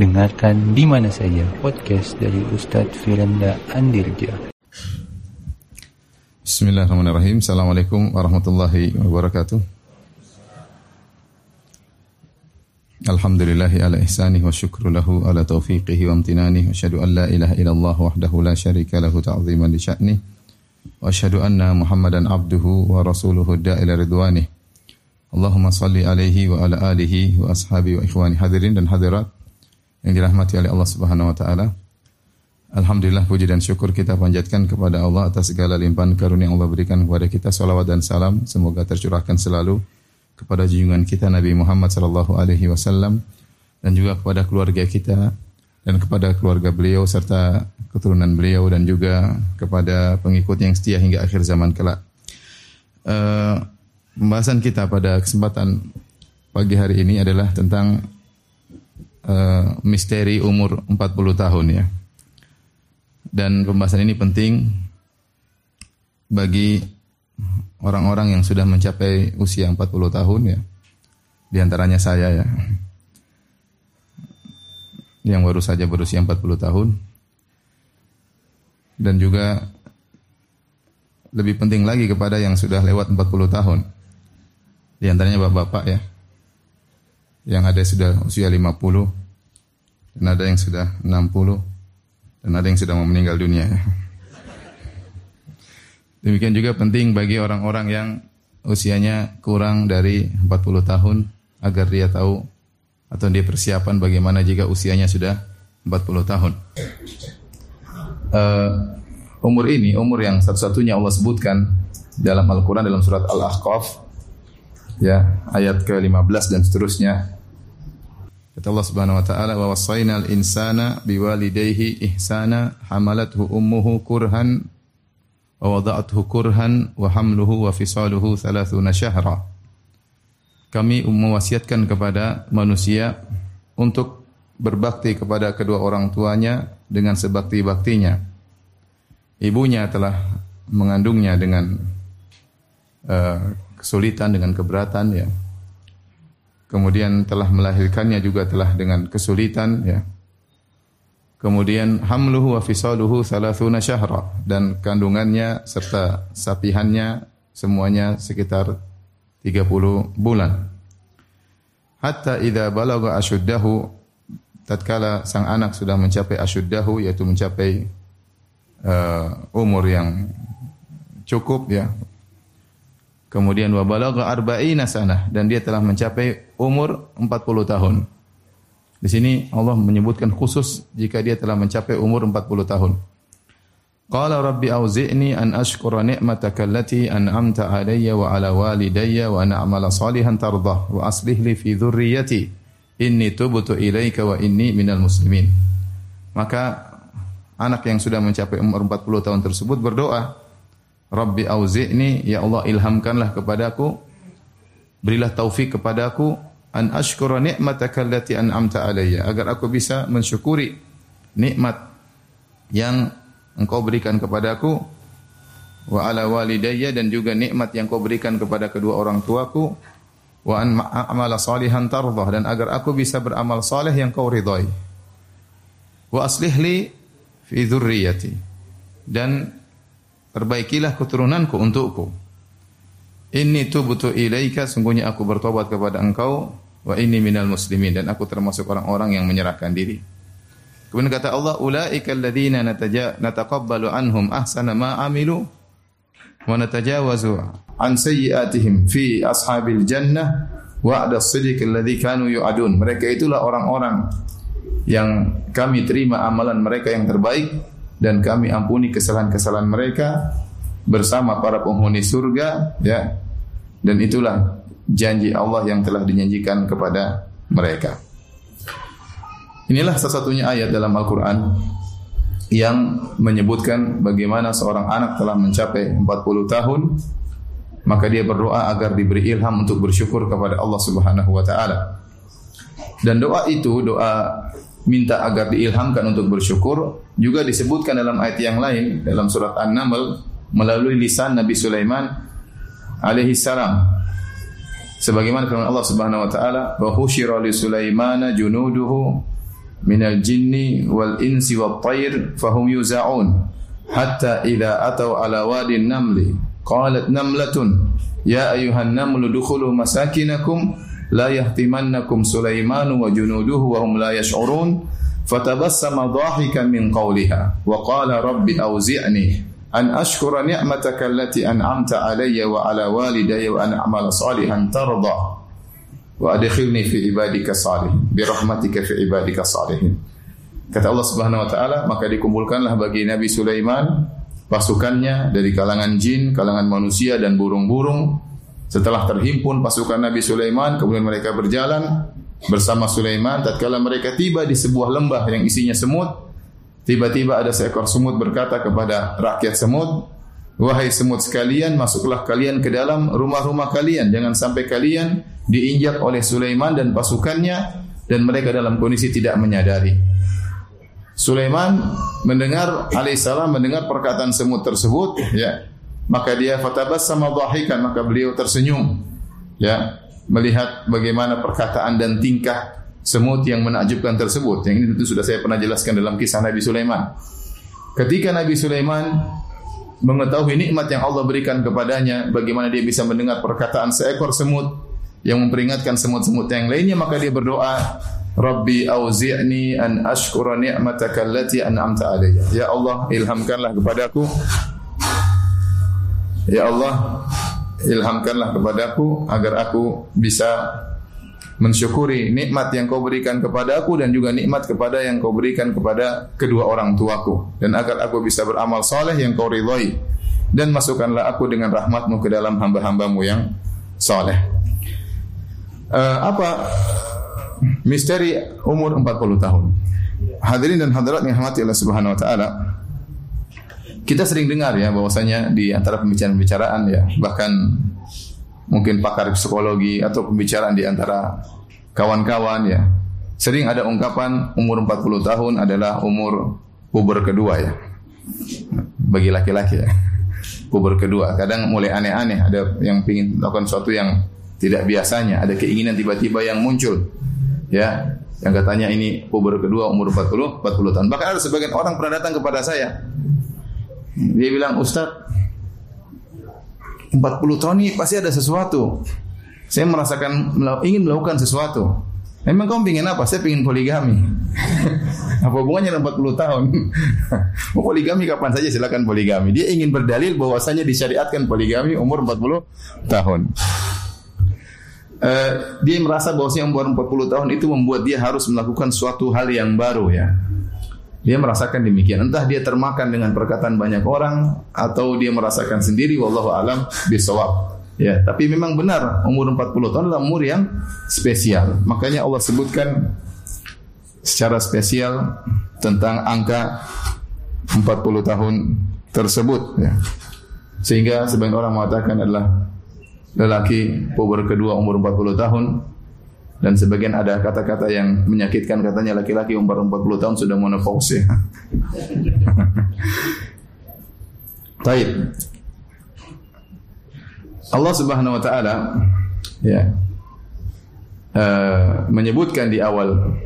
Dengarkan di mana saja podcast dari Ustadz Firanda Andirja. Bismillahirrahmanirrahim. Assalamualaikum warahmatullahi wabarakatuh. Alhamdulillahi ala ihsanih wa syukru lahu ala taufiqihi wa amtinanih wa syahadu an la ilaha illallah wahdahu la syarika lahu ta'ziman li sya'nih wa syahadu anna muhammadan abduhu wa rasuluhu da'ila ridwanih Allahumma salli alaihi wa ala alihi wa ashabi wa ikhwani hadirin dan hadirat yang dirahmati oleh Allah Subhanahu wa taala. Alhamdulillah puji dan syukur kita panjatkan kepada Allah atas segala limpahan karunia yang Allah berikan kepada kita. Salawat dan salam semoga tercurahkan selalu kepada junjungan kita Nabi Muhammad sallallahu alaihi wasallam dan juga kepada keluarga kita dan kepada keluarga beliau serta keturunan beliau dan juga kepada pengikut yang setia hingga akhir zaman kelak. Uh, Pembahasan kita pada kesempatan pagi hari ini adalah tentang uh, misteri umur 40 tahun ya. Dan pembahasan ini penting bagi orang-orang yang sudah mencapai usia 40 tahun ya. Di antaranya saya ya. Yang baru saja berusia 40 tahun. Dan juga lebih penting lagi kepada yang sudah lewat 40 tahun. Di antaranya bapak-bapak ya. Yang ada sudah usia 50 dan ada yang sudah 60 dan ada yang sudah mau meninggal dunia. Demikian juga penting bagi orang-orang yang usianya kurang dari 40 tahun agar dia tahu atau dia persiapan bagaimana jika usianya sudah 40 tahun. Uh, umur ini umur yang satu-satunya Allah sebutkan dalam Al-Qur'an dalam surat Al-Ahqaf ya ayat ke-15 dan seterusnya. Kata Allah Subhanahu wa taala wa wasainal insana biwalidayhi ihsana hamalathu ummuhu kurhan wa wada'athu kurhan wa hamluhu wa fisaluhu 30 syahra. Kami mewasiatkan kepada manusia untuk berbakti kepada kedua orang tuanya dengan sebakti-baktinya. Ibunya telah mengandungnya dengan uh, kesulitan dengan keberatan ya. Kemudian telah melahirkannya juga telah dengan kesulitan ya. Kemudian hamluhu wa fisaluhu thalathuna syahra dan kandungannya serta sapihannya semuanya sekitar 30 bulan. Hatta idza balagha ashuddahu tatkala sang anak sudah mencapai asyuddahu yaitu mencapai uh, umur yang cukup ya Kemudian wa balagha arba'ina sanah dan dia telah mencapai umur 40 tahun. Di sini Allah menyebutkan khusus jika dia telah mencapai umur 40 tahun. Qala rabbi auzi'ni an ashkura ni'mataka allati an'amta alayya wa ala walidayya wa an a'mala salihan tardah wa aslih li fi dhurriyyati inni tubtu ilaika wa inni minal muslimin. Maka anak yang sudah mencapai umur 40 tahun tersebut berdoa, Rabbi auzi'ni ya Allah ilhamkanlah kepadaku. Berilah taufik kepadaku. An ashkura ni'mataka allati an'amta alayya. Agar aku bisa mensyukuri nikmat yang engkau berikan kepadaku. Wa ala walidayya dan juga nikmat yang kau berikan kepada kedua orang tuaku. Wa an amala salihan tardah dan agar aku bisa beramal saleh yang kau ridhai wa aslih li fi dzurriyyati dan perbaikilah keturunanku untukku. Inni tubtu ilaika sungguhnya aku bertobat kepada engkau wa inni minal muslimin dan aku termasuk orang-orang yang menyerahkan diri. Kemudian kata Allah, ulaika alladziina nataqabbalu anhum ahsana ma amilu wa natajawazu an sayyi'atihim fi ashabil jannah wa'da as-sidq alladzi kanu yu'adun. Mereka itulah orang-orang yang kami terima amalan mereka yang terbaik dan kami ampuni kesalahan-kesalahan mereka bersama para penghuni surga ya dan itulah janji Allah yang telah dijanjikan kepada mereka inilah salah satunya ayat dalam Al-Qur'an yang menyebutkan bagaimana seorang anak telah mencapai 40 tahun maka dia berdoa agar diberi ilham untuk bersyukur kepada Allah Subhanahu wa taala. Dan doa itu doa minta agar diilhamkan untuk bersyukur juga disebutkan dalam ayat yang lain dalam surat An-Naml melalui lisan Nabi Sulaiman alaihi salam. Sebagaimana firman Allah Subhanahu wa taala wa husyira li Sulaimana junuduhu minal jinni wal insi wat tayr fahum yuza'un hatta idza atau ala wadin namli. Qalat namlatun ya ayuhan namlu dukhulu masakinakum la yahtimannakum sulaimanu wa junuduhu wa hum la yash'urun fatabassama dhahikan min qawliha wa qala rabbi awzi'ni an ashkura ni'mataka allati an'amta alayya wa ala walidayya wa an a'mala salihan tarda wa adkhilni fi ibadika salihin bi rahmatika fi ibadika salihin. Kata Allah Subhanahu wa taala, maka dikumpulkanlah bagi Nabi Sulaiman pasukannya dari kalangan jin, kalangan manusia dan burung-burung. Setelah terhimpun pasukan Nabi Sulaiman, kemudian mereka berjalan bersama Sulaiman tatkala mereka tiba di sebuah lembah yang isinya semut, tiba-tiba ada seekor semut berkata kepada rakyat semut, Wahai semut sekalian, masuklah kalian ke dalam rumah-rumah kalian. Jangan sampai kalian diinjak oleh Sulaiman dan pasukannya dan mereka dalam kondisi tidak menyadari. Sulaiman mendengar alaihissalam mendengar perkataan semut tersebut, ya. Maka dia fatabas sama dhahikan, maka beliau tersenyum. Ya, melihat bagaimana perkataan dan tingkah semut yang menakjubkan tersebut. Yang ini tentu sudah saya pernah jelaskan dalam kisah Nabi Sulaiman. Ketika Nabi Sulaiman mengetahui nikmat yang Allah berikan kepadanya, bagaimana dia bisa mendengar perkataan seekor semut yang memperingatkan semut-semut yang lainnya, maka dia berdoa, Rabbi auzi'ni an ashkura ni'mataka allati an'amta alayya. Ya Allah, ilhamkanlah kepadaku Ya Allah, ilhamkanlah kepadaku agar aku bisa mensyukuri nikmat yang kau berikan kepada aku dan juga nikmat kepada yang kau berikan kepada kedua orang tuaku dan agar aku bisa beramal soleh yang kau ridhoi dan masukkanlah aku dengan rahmatmu ke dalam hamba-hambamu yang soleh. Uh, apa misteri umur 40 tahun? Hadirin dan hadirat yang rahmati Allah Subhanahu wa taala. Kita sering dengar ya bahwasanya di antara pembicaraan-pembicaraan ya bahkan mungkin pakar psikologi atau pembicaraan di antara kawan-kawan ya. Sering ada ungkapan umur 40 tahun adalah umur puber kedua ya. Bagi laki-laki ya. Puber kedua. Kadang mulai aneh-aneh, ada yang ingin melakukan sesuatu yang tidak biasanya, ada keinginan tiba-tiba yang muncul. Ya, yang katanya ini puber kedua umur 40, 40 tahun. Bahkan ada sebagian orang pernah datang kepada saya. Dia bilang, "Ustaz, 40 tahun ini pasti ada sesuatu. Saya merasakan ingin melakukan sesuatu. Memang kamu ingin apa? Saya ingin poligami. apa hubungannya dengan 40 tahun? Mau poligami kapan saja silakan poligami. Dia ingin berdalil bahwasanya disyariatkan poligami umur 40 tahun. Uh, dia merasa bahwasanya umur 40 tahun itu membuat dia harus melakukan suatu hal yang baru ya. Dia merasakan demikian. Entah dia termakan dengan perkataan banyak orang atau dia merasakan sendiri wallahu alam bisawab. Ya, tapi memang benar umur 40 tahun adalah umur yang spesial. Makanya Allah sebutkan secara spesial tentang angka 40 tahun tersebut ya. Sehingga sebagian orang mengatakan adalah lelaki puber kedua umur 40 tahun, dan sebagian ada kata-kata yang menyakitkan katanya laki-laki umur 40 tahun sudah menopause ya. Taib. Allah Subhanahu wa taala ya uh, menyebutkan di awal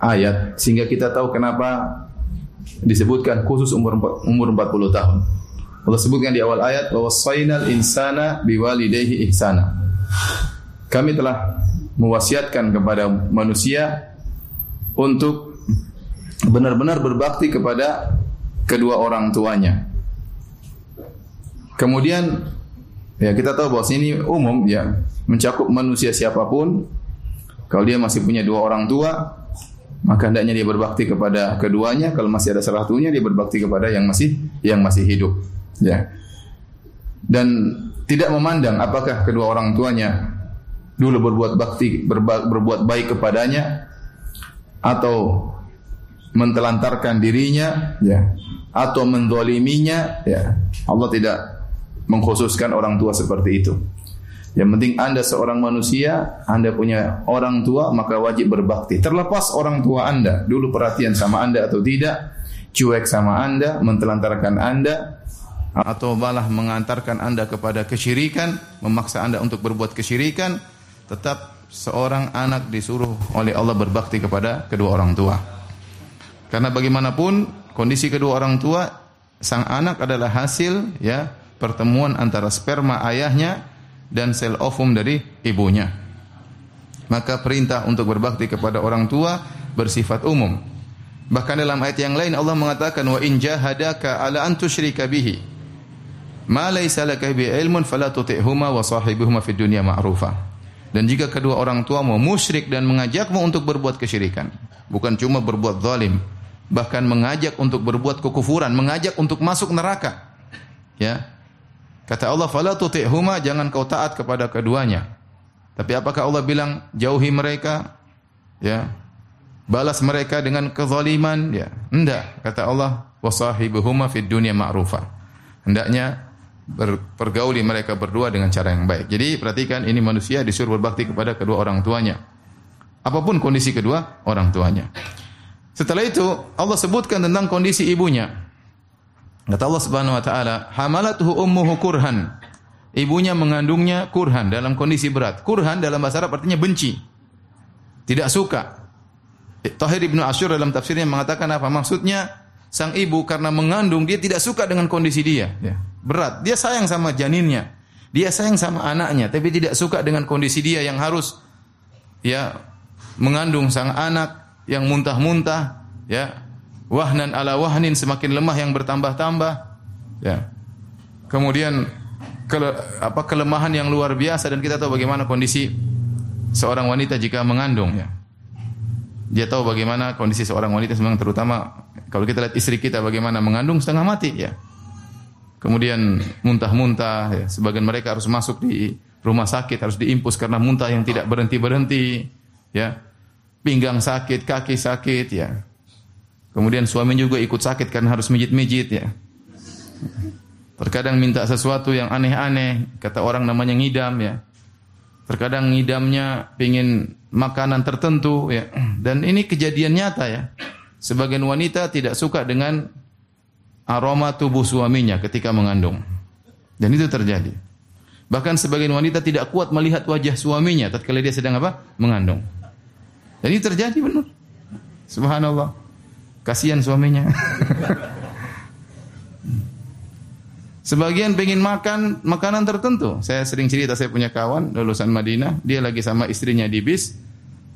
ayat sehingga kita tahu kenapa disebutkan khusus umur umur 40 tahun. Allah sebutkan di awal ayat bahwa sainal insana biwalidayhi ihsana. Kami telah mewasiatkan kepada manusia untuk benar-benar berbakti kepada kedua orang tuanya. Kemudian ya kita tahu bahwa ini umum ya mencakup manusia siapa pun. Kalau dia masih punya dua orang tua, maka hendaknya dia berbakti kepada keduanya. Kalau masih ada salah satunya, dia berbakti kepada yang masih yang masih hidup. Ya. Dan tidak memandang apakah kedua orang tuanya dulu berbuat bakti berba, berbuat baik kepadanya atau mentelantarkan dirinya ya. atau mendoliminya ya. Allah tidak mengkhususkan orang tua seperti itu. Yang penting anda seorang manusia anda punya orang tua maka wajib berbakti. Terlepas orang tua anda dulu perhatian sama anda atau tidak cuek sama anda mentelantarkan anda atau malah mengantarkan anda kepada kesyirikan memaksa anda untuk berbuat kesyirikan tetap seorang anak disuruh oleh Allah berbakti kepada kedua orang tua. Karena bagaimanapun kondisi kedua orang tua sang anak adalah hasil ya pertemuan antara sperma ayahnya dan sel ovum dari ibunya. Maka perintah untuk berbakti kepada orang tua bersifat umum. Bahkan dalam ayat yang lain Allah mengatakan wa in jahadaka ala an tusyrika bihi ma laysa laka bi ilmun fala tuti'huma wa sahibuhuma fid dunya ma'rufa. Dan jika kedua orang tua mau musyrik dan mengajakmu untuk berbuat kesyirikan, bukan cuma berbuat zalim, bahkan mengajak untuk berbuat kekufuran, mengajak untuk masuk neraka. Ya. Kata Allah, "Fala tuti'huma, jangan kau taat kepada keduanya." Tapi apakah Allah bilang jauhi mereka? Ya. Balas mereka dengan kezaliman? Ya. Enggak, kata Allah, "Wasahibuhuma fid dunya ma'rufa." Hendaknya bergauli mereka berdua dengan cara yang baik. Jadi perhatikan ini manusia disuruh berbakti kepada kedua orang tuanya. Apa pun kondisi kedua orang tuanya. Setelah itu Allah sebutkan tentang kondisi ibunya. Kata Allah Subhanahu wa taala, "Hamalatuhu ummuhu kurhan." Ibunya mengandungnya kurhan dalam kondisi berat. Kurhan dalam bahasa Arab artinya benci. Tidak suka. Tahir Ibnu Asyur dalam tafsirnya mengatakan apa? Maksudnya sang ibu karena mengandung dia tidak suka dengan kondisi dia. Ya. Berat. Dia sayang sama janinnya. Dia sayang sama anaknya, tapi tidak suka dengan kondisi dia yang harus ya mengandung sang anak yang muntah-muntah, ya. Wahnan ala wahnin semakin lemah yang bertambah-tambah, ya. Kemudian kele, apa kelemahan yang luar biasa dan kita tahu bagaimana kondisi seorang wanita jika mengandung, ya. Dia tahu bagaimana kondisi seorang wanita memang terutama kalau kita lihat istri kita bagaimana mengandung setengah mati ya. Kemudian muntah-muntah ya. Sebagian mereka harus masuk di rumah sakit harus diimpus karena muntah yang tidak berhenti-berhenti ya. Pinggang sakit, kaki sakit ya. Kemudian suami juga ikut sakit karena harus mijit-mijit ya. Terkadang minta sesuatu yang aneh-aneh, kata orang namanya ngidam ya. Terkadang ngidamnya pingin makanan tertentu ya. Dan ini kejadian nyata ya. Sebagian wanita tidak suka dengan aroma tubuh suaminya ketika mengandung. Dan itu terjadi. Bahkan sebagian wanita tidak kuat melihat wajah suaminya tatkala dia sedang apa? Mengandung. Dan ini terjadi benar. Subhanallah. Kasihan suaminya. Sebagian pengen makan makanan tertentu. Saya sering cerita saya punya kawan lulusan Madinah, dia lagi sama istrinya di bis.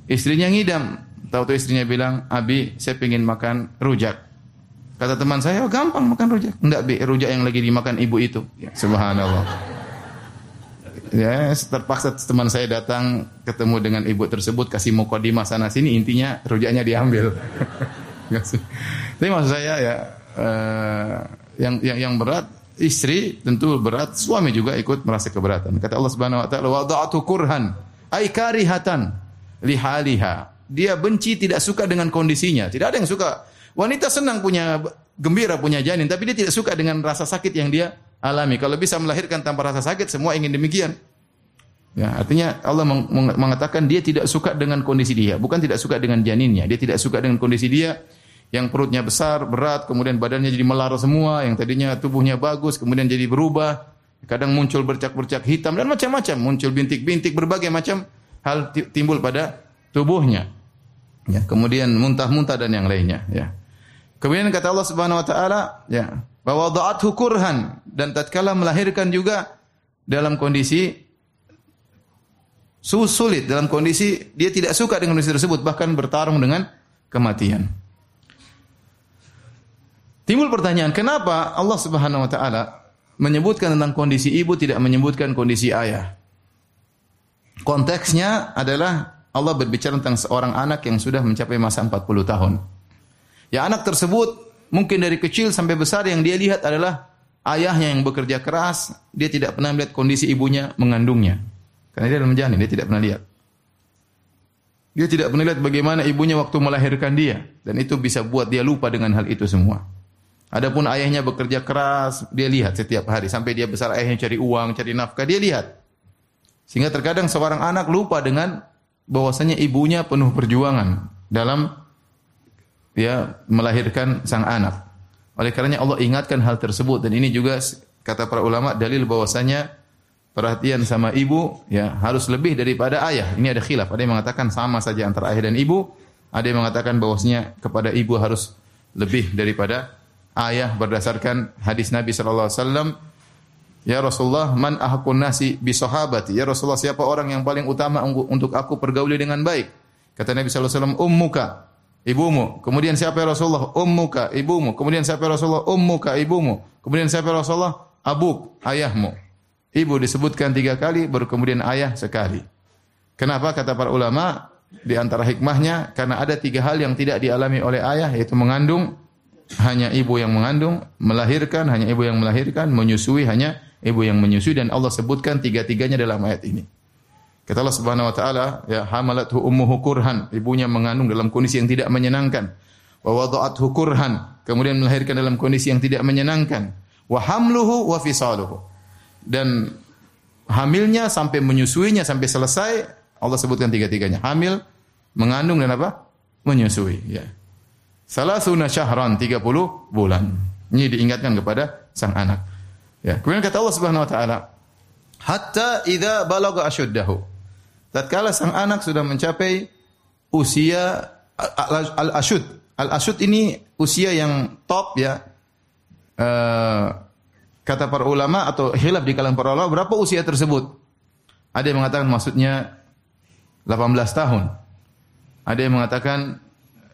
Istrinya ngidam, Tahu-tahu istrinya bilang, Abi, saya ingin makan rujak. Kata teman saya, oh, gampang makan rujak. Enggak, Bi, rujak yang lagi dimakan ibu itu. Ya, subhanallah. Ya, terpaksa teman saya datang ketemu dengan ibu tersebut kasih mukodimah sana sini intinya rujaknya diambil. Tapi maksud saya ya uh, yang yang yang berat istri tentu berat, suami juga ikut merasa keberatan. Kata Allah Subhanahu wa taala, "Wada'tu kurhan ay karihatan lihaliha." dia benci tidak suka dengan kondisinya. Tidak ada yang suka. Wanita senang punya gembira punya janin, tapi dia tidak suka dengan rasa sakit yang dia alami. Kalau bisa melahirkan tanpa rasa sakit, semua ingin demikian. Ya, artinya Allah mengatakan dia tidak suka dengan kondisi dia, bukan tidak suka dengan janinnya. Dia tidak suka dengan kondisi dia yang perutnya besar, berat, kemudian badannya jadi melar semua, yang tadinya tubuhnya bagus, kemudian jadi berubah. Kadang muncul bercak-bercak hitam dan macam-macam, muncul bintik-bintik berbagai macam hal timbul pada tubuhnya. Ya, kemudian muntah-muntah dan yang lainnya, ya. Kemudian kata Allah Subhanahu wa taala, ya, bahwa da'athu kurhan dan tatkala melahirkan juga dalam kondisi sulit dalam kondisi dia tidak suka dengan kondisi tersebut bahkan bertarung dengan kematian. Timbul pertanyaan, kenapa Allah Subhanahu wa taala menyebutkan tentang kondisi ibu tidak menyebutkan kondisi ayah? Konteksnya adalah Allah berbicara tentang seorang anak yang sudah mencapai masa 40 tahun. Ya anak tersebut mungkin dari kecil sampai besar yang dia lihat adalah ayahnya yang bekerja keras, dia tidak pernah melihat kondisi ibunya mengandungnya. Karena dia dalam janin, dia tidak pernah lihat. Dia tidak pernah lihat bagaimana ibunya waktu melahirkan dia dan itu bisa buat dia lupa dengan hal itu semua. Adapun ayahnya bekerja keras, dia lihat setiap hari sampai dia besar ayahnya cari uang, cari nafkah, dia lihat. Sehingga terkadang seorang anak lupa dengan bahwasanya ibunya penuh perjuangan dalam ya melahirkan sang anak. Oleh karenanya Allah ingatkan hal tersebut dan ini juga kata para ulama dalil bahwasanya perhatian sama ibu ya harus lebih daripada ayah. Ini ada khilaf. Ada yang mengatakan sama saja antara ayah dan ibu, ada yang mengatakan bahwasanya kepada ibu harus lebih daripada ayah berdasarkan hadis Nabi sallallahu alaihi wasallam Ya Rasulullah, man ahakun nasi bi sahabati? Ya Rasulullah, siapa orang yang paling utama untuk aku pergauli dengan baik? Kata Nabi wasallam, ummuka, ibumu. Kemudian siapa ya Rasulullah? Ummuka, ibumu. Kemudian siapa ya Rasulullah? Ummuka, ibumu. Kemudian siapa ya Rasulullah? Abuk, ayahmu. Ibu disebutkan tiga kali, baru kemudian ayah sekali. Kenapa? Kata para ulama, di antara hikmahnya, karena ada tiga hal yang tidak dialami oleh ayah, yaitu mengandung, hanya ibu yang mengandung, melahirkan, hanya ibu yang melahirkan, menyusui, hanya ibu yang menyusui dan Allah sebutkan tiga-tiganya dalam ayat ini. Kata Allah Subhanahu wa taala, ya hamalathu ummuhu kurhan, ibunya mengandung dalam kondisi yang tidak menyenangkan. Wa wada'athu kurhan, kemudian melahirkan dalam kondisi yang tidak menyenangkan. Wa hamluhu wa fisaluhu. Dan hamilnya sampai menyusuinya sampai selesai, Allah sebutkan tiga-tiganya. Hamil, mengandung dan apa? Menyusui, ya. Salasuna syahran 30 bulan. Ini diingatkan kepada sang anak. Ya. Kemudian kata Allah Subhanahu wa taala, hatta idza balagha ashuddahu. Tatkala sang anak sudah mencapai usia al-ashud. Al-ashud ini usia yang top ya. Uh, kata para ulama atau hilaf di kalangan para ulama berapa usia tersebut? Ada yang mengatakan maksudnya 18 tahun. Ada yang mengatakan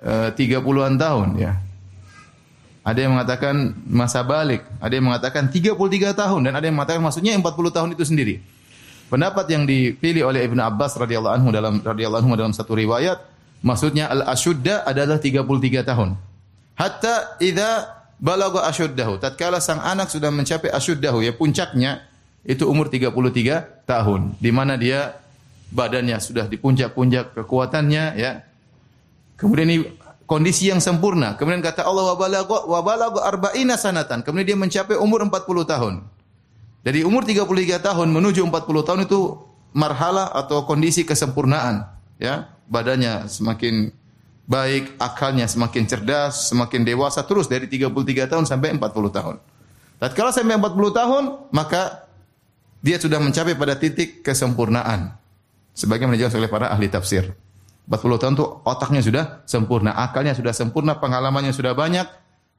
uh, 30-an tahun ya. Ada yang mengatakan masa balik, ada yang mengatakan 33 tahun dan ada yang mengatakan maksudnya 40 tahun itu sendiri. Pendapat yang dipilih oleh Ibnu Abbas radhiyallahu anhu dalam radhiyallahu anhu dalam satu riwayat, maksudnya al-asyudda adalah 33 tahun. Hatta idza balagha asyuddahu, tatkala sang anak sudah mencapai asyuddahu ya puncaknya itu umur 33 tahun, di mana dia badannya sudah di puncak-puncak kekuatannya ya. Kemudian ini kondisi yang sempurna. Kemudian kata Allah wa balagha wa balagha arba'ina sanatan. Kemudian dia mencapai umur 40 tahun. Dari umur 33 tahun menuju 40 tahun itu marhala atau kondisi kesempurnaan, ya. Badannya semakin baik, akalnya semakin cerdas, semakin dewasa terus dari 33 tahun sampai 40 tahun. Tatkala sampai 40 tahun, maka dia sudah mencapai pada titik kesempurnaan. Sebagaimana dijelaskan oleh para ahli tafsir. 40 tahun itu otaknya sudah sempurna, akalnya sudah sempurna, pengalamannya sudah banyak,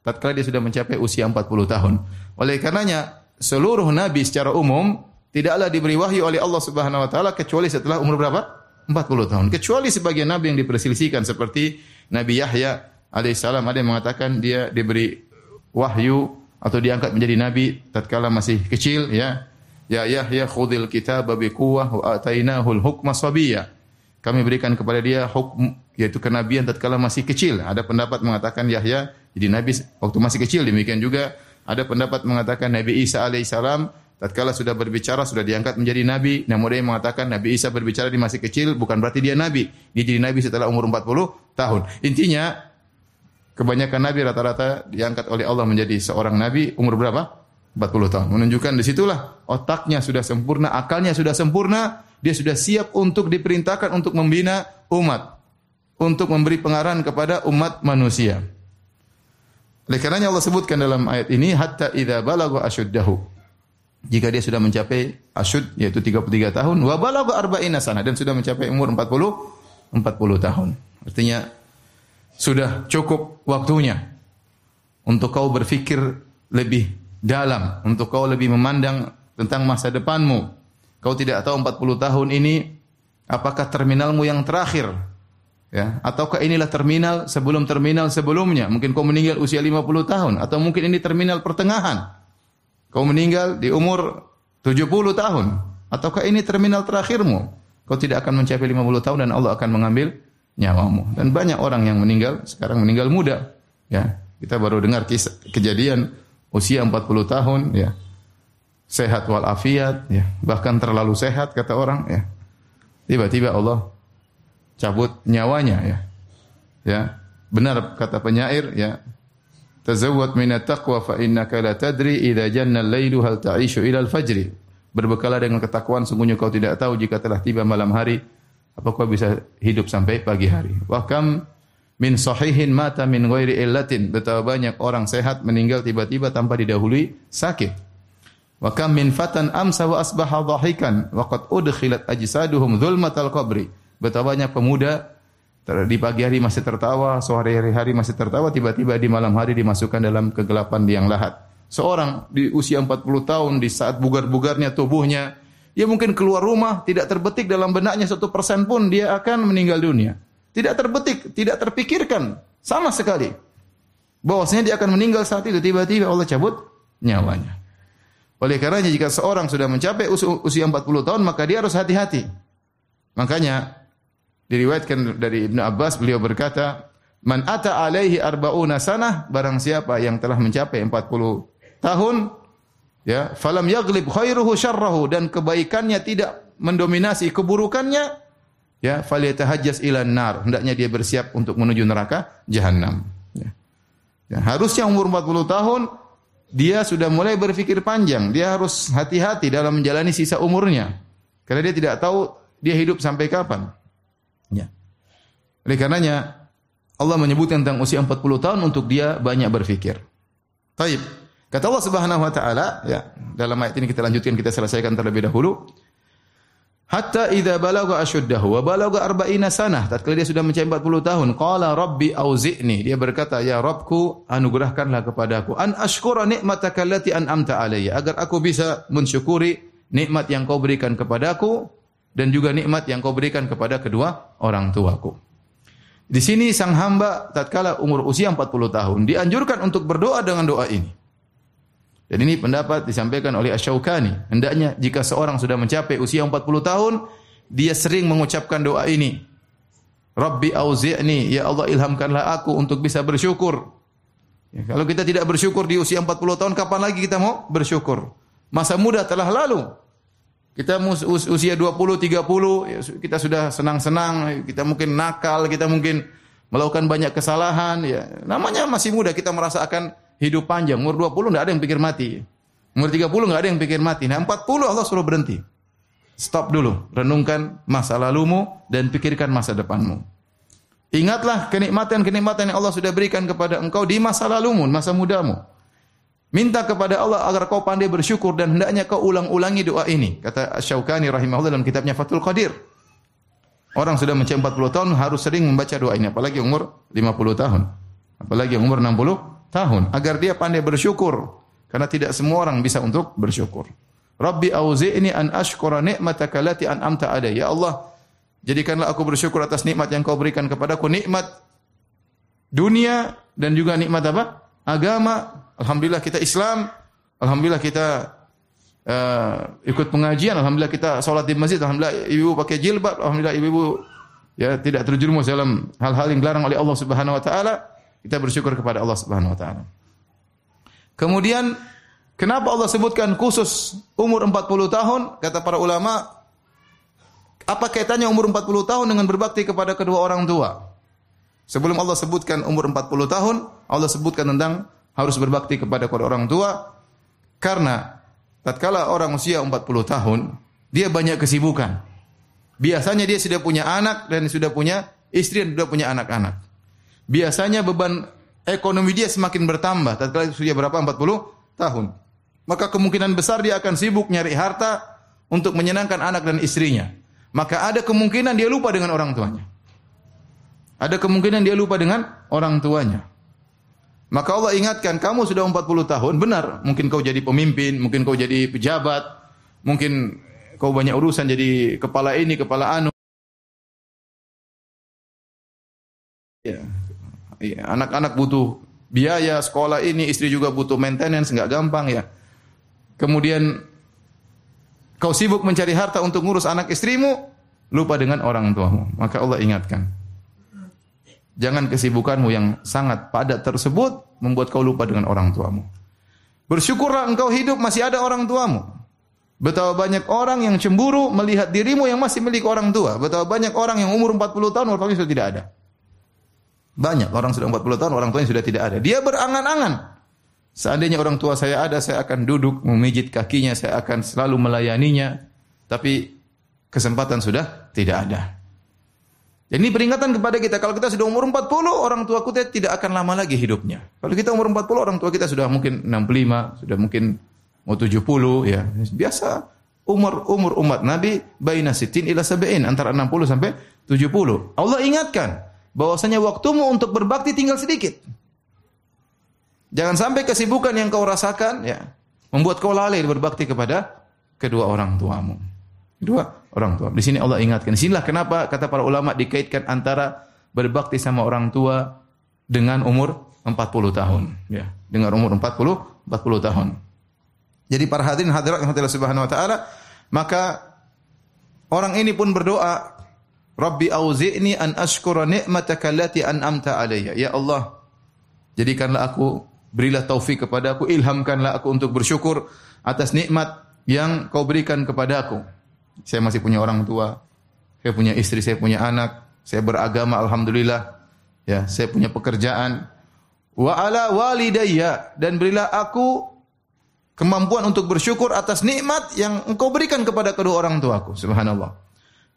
tatkala dia sudah mencapai usia 40 tahun. Oleh karenanya, seluruh nabi secara umum tidaklah diberi wahyu oleh Allah Subhanahu wa taala kecuali setelah umur berapa? 40 tahun. Kecuali sebagian nabi yang diperselisihkan seperti Nabi Yahya alaihissalam ada yang mengatakan dia diberi wahyu atau diangkat menjadi nabi tatkala masih kecil ya. Ya Yahya khudil kitaba biquwwah wa atainahu al-hukma sabiyya. Kami berikan kepada dia hukum yaitu kenabian tatkala masih kecil. Ada pendapat mengatakan Yahya jadi nabi waktu masih kecil. Demikian juga ada pendapat mengatakan Nabi Isa alaihissalam tatkala sudah berbicara sudah diangkat menjadi nabi. Namun ada yang mengatakan Nabi Isa berbicara di masih kecil bukan berarti dia nabi. Dia jadi nabi setelah umur 40 tahun. Intinya kebanyakan nabi rata-rata diangkat oleh Allah menjadi seorang nabi umur berapa? 40 tahun. Menunjukkan di situlah otaknya sudah sempurna, akalnya sudah sempurna, dia sudah siap untuk diperintahkan untuk membina umat, untuk memberi pengarahan kepada umat manusia. Oleh karenanya Allah sebutkan dalam ayat ini hatta idza balagha asyuddahu. Jika dia sudah mencapai asyud yaitu 33 tahun wa balagha arba'ina sana dan sudah mencapai umur 40 40 tahun. Artinya sudah cukup waktunya untuk kau berfikir lebih dalam, untuk kau lebih memandang tentang masa depanmu, Kau tidak tahu 40 tahun ini apakah terminalmu yang terakhir ya. Ataukah inilah terminal sebelum terminal sebelumnya? Mungkin kau meninggal usia 50 tahun. Atau mungkin ini terminal pertengahan? Kau meninggal di umur 70 tahun. Ataukah ini terminal terakhirmu? Kau tidak akan mencapai 50 tahun dan Allah akan mengambil nyawamu. Dan banyak orang yang meninggal sekarang meninggal muda. Ya. Kita baru dengar kisah kejadian usia 40 tahun ya. Sehat walafiat, ya, bahkan terlalu sehat kata orang, ya. Tiba-tiba Allah cabut nyawanya, ya. Ya, benar kata penyair, ya. Tazawwad min taqwa fa innaka la tadri idza janna al-lailu hal ta'ishu ila al-fajri. Berbekalah dengan ketakwaan sungguhnya kau tidak tahu jika telah tiba malam hari apakah bisa hidup sampai pagi hari. Wa kam min sahihin mata min ghairi illatin. Betapa banyak orang sehat meninggal tiba-tiba tanpa didahului sakit. Wa kam min fatan amsa wa asbaha dhahikan wa qad udkhilat ajsaduhum dzulmatal qabri. Betapa banyak pemuda Di pagi hari masih tertawa, sore hari masih tertawa, tiba-tiba di malam hari dimasukkan dalam kegelapan liang lahat. Seorang di usia 40 tahun, di saat bugar-bugarnya tubuhnya, dia mungkin keluar rumah, tidak terbetik dalam benaknya satu persen pun dia akan meninggal dunia. Tidak terbetik, tidak terpikirkan sama sekali. Bahwasanya dia akan meninggal saat itu, tiba-tiba Allah cabut nyawanya. Oleh karenanya jika seorang sudah mencapai us- usia 40 tahun, maka dia harus hati-hati. Makanya diriwayatkan dari Ibnu Abbas beliau berkata, "Man ata alaihi arba'una sanah, barang siapa yang telah mencapai 40 tahun, ya, falam yaglib khairuhu syarrahu dan kebaikannya tidak mendominasi keburukannya, ya, falyatahajjas ilan nar. Hendaknya dia bersiap untuk menuju neraka jahanam. Ya. Ya, harusnya umur 40 tahun dia sudah mulai berpikir panjang. Dia harus hati-hati dalam menjalani sisa umurnya. Karena dia tidak tahu dia hidup sampai kapan. Ya. Oleh karenanya Allah menyebutkan tentang usia 40 tahun untuk dia banyak berfikir. Taib. Kata Allah Subhanahu wa taala, ya, dalam ayat ini kita lanjutkan kita selesaikan terlebih dahulu. Hatta idza balagha ashuddahu wa balagha arba'ina sanah. Tatkala dia sudah mencapai 40 tahun, qala rabbi auzi'ni. Dia berkata, "Ya Rabbku, anugerahkanlah kepadaku an ashkura nikmataka allati an'amta alayya agar aku bisa mensyukuri nikmat yang kau berikan kepadaku dan juga nikmat yang kau berikan kepada kedua orang tuaku." Di sini sang hamba tatkala umur usia 40 tahun dianjurkan untuk berdoa dengan doa ini. Dan ini pendapat disampaikan oleh Asy-Syaukani. Hendaknya jika seorang sudah mencapai usia 40 tahun, dia sering mengucapkan doa ini. Rabbi auzi'ni, ya Allah ilhamkanlah aku untuk bisa bersyukur. Ya, kalau kita tidak bersyukur di usia 40 tahun, kapan lagi kita mau bersyukur? Masa muda telah lalu. Kita us- usia 20, 30, ya, kita sudah senang-senang, kita mungkin nakal, kita mungkin melakukan banyak kesalahan. Ya. Namanya masih muda, kita merasa akan hidup panjang. Umur 20 enggak ada yang pikir mati. Umur 30 enggak ada yang pikir mati. Nah 40 Allah suruh berhenti. Stop dulu. Renungkan masa lalumu dan pikirkan masa depanmu. Ingatlah kenikmatan-kenikmatan yang Allah sudah berikan kepada engkau di masa lalumu, masa mudamu. Minta kepada Allah agar kau pandai bersyukur dan hendaknya kau ulang-ulangi doa ini. Kata Syaukani rahimahullah dalam kitabnya Fathul Qadir. Orang sudah mencapai 40 tahun harus sering membaca doa ini. Apalagi umur 50 tahun. Apalagi umur 60 tahun. Agar dia pandai bersyukur. Karena tidak semua orang bisa untuk bersyukur. Rabbi auzi'ni an ashkura ni'mataka lati an'amta ada. Ya Allah, jadikanlah aku bersyukur atas nikmat yang kau berikan kepadaku. Nikmat dunia dan juga nikmat apa? Agama. Alhamdulillah kita Islam. Alhamdulillah kita uh, ikut pengajian. Alhamdulillah kita sholat di masjid. Alhamdulillah ibu pakai jilbab. Alhamdulillah ibu ya tidak terjerumus dalam hal-hal yang dilarang oleh Allah Subhanahu wa taala. Kita bersyukur kepada Allah Subhanahu wa taala. Kemudian kenapa Allah sebutkan khusus umur 40 tahun? Kata para ulama, apa kaitannya umur 40 tahun dengan berbakti kepada kedua orang tua? Sebelum Allah sebutkan umur 40 tahun, Allah sebutkan tentang harus berbakti kepada kedua orang tua karena tatkala orang usia 40 tahun, dia banyak kesibukan. Biasanya dia sudah punya anak dan sudah punya istri dan sudah punya anak-anak. Biasanya beban ekonomi dia semakin bertambah tatkala usia berapa 40 tahun. Maka kemungkinan besar dia akan sibuk nyari harta untuk menyenangkan anak dan istrinya. Maka ada kemungkinan dia lupa dengan orang tuanya. Ada kemungkinan dia lupa dengan orang tuanya. Maka Allah ingatkan, kamu sudah 40 tahun, benar. Mungkin kau jadi pemimpin, mungkin kau jadi pejabat, mungkin kau banyak urusan jadi kepala ini, kepala anu. Ya. Iya, anak-anak butuh biaya sekolah ini, istri juga butuh maintenance, nggak gampang ya. Kemudian kau sibuk mencari harta untuk ngurus anak istrimu, lupa dengan orang tuamu. Maka Allah ingatkan. Jangan kesibukanmu yang sangat padat tersebut membuat kau lupa dengan orang tuamu. Bersyukurlah engkau hidup masih ada orang tuamu. Betapa banyak orang yang cemburu melihat dirimu yang masih milik orang tua. Betapa banyak orang yang umur 40 tahun orang tuanya sudah tidak ada. Banyak orang sudah 40 tahun orang tuanya sudah tidak ada. Dia berangan-angan. Seandainya orang tua saya ada, saya akan duduk memijit kakinya, saya akan selalu melayaninya. Tapi kesempatan sudah tidak ada. Jadi ini peringatan kepada kita kalau kita sudah umur 40 orang tua kita tidak akan lama lagi hidupnya. Kalau kita umur 40 orang tua kita sudah mungkin 65, sudah mungkin mau 70 ya. Biasa umur umur umat Nabi baina sitin ila sab'in antara 60 sampai 70. Allah ingatkan, bahwasanya waktumu untuk berbakti tinggal sedikit. Jangan sampai kesibukan yang kau rasakan ya membuat kau lalai berbakti kepada kedua orang tuamu. Kedua orang tua. Di sini Allah ingatkan. Sinilah kenapa kata para ulama dikaitkan antara berbakti sama orang tua dengan umur 40 tahun, ya. Dengan umur 40 40 tahun. Jadi para hadirin hadirat yang Allah Subhanahu wa taala, maka orang ini pun berdoa, Rabbi auzi'ni an ashkura ni'mataka allati an'amta alayya. Ya Allah, jadikanlah aku berilah taufik kepada aku, ilhamkanlah aku untuk bersyukur atas nikmat yang kau berikan kepada aku. Saya masih punya orang tua, saya punya istri, saya punya anak, saya beragama alhamdulillah. Ya, saya punya pekerjaan. Wa ala walidayya dan berilah aku kemampuan untuk bersyukur atas nikmat yang engkau berikan kepada kedua orang tuaku. Subhanallah.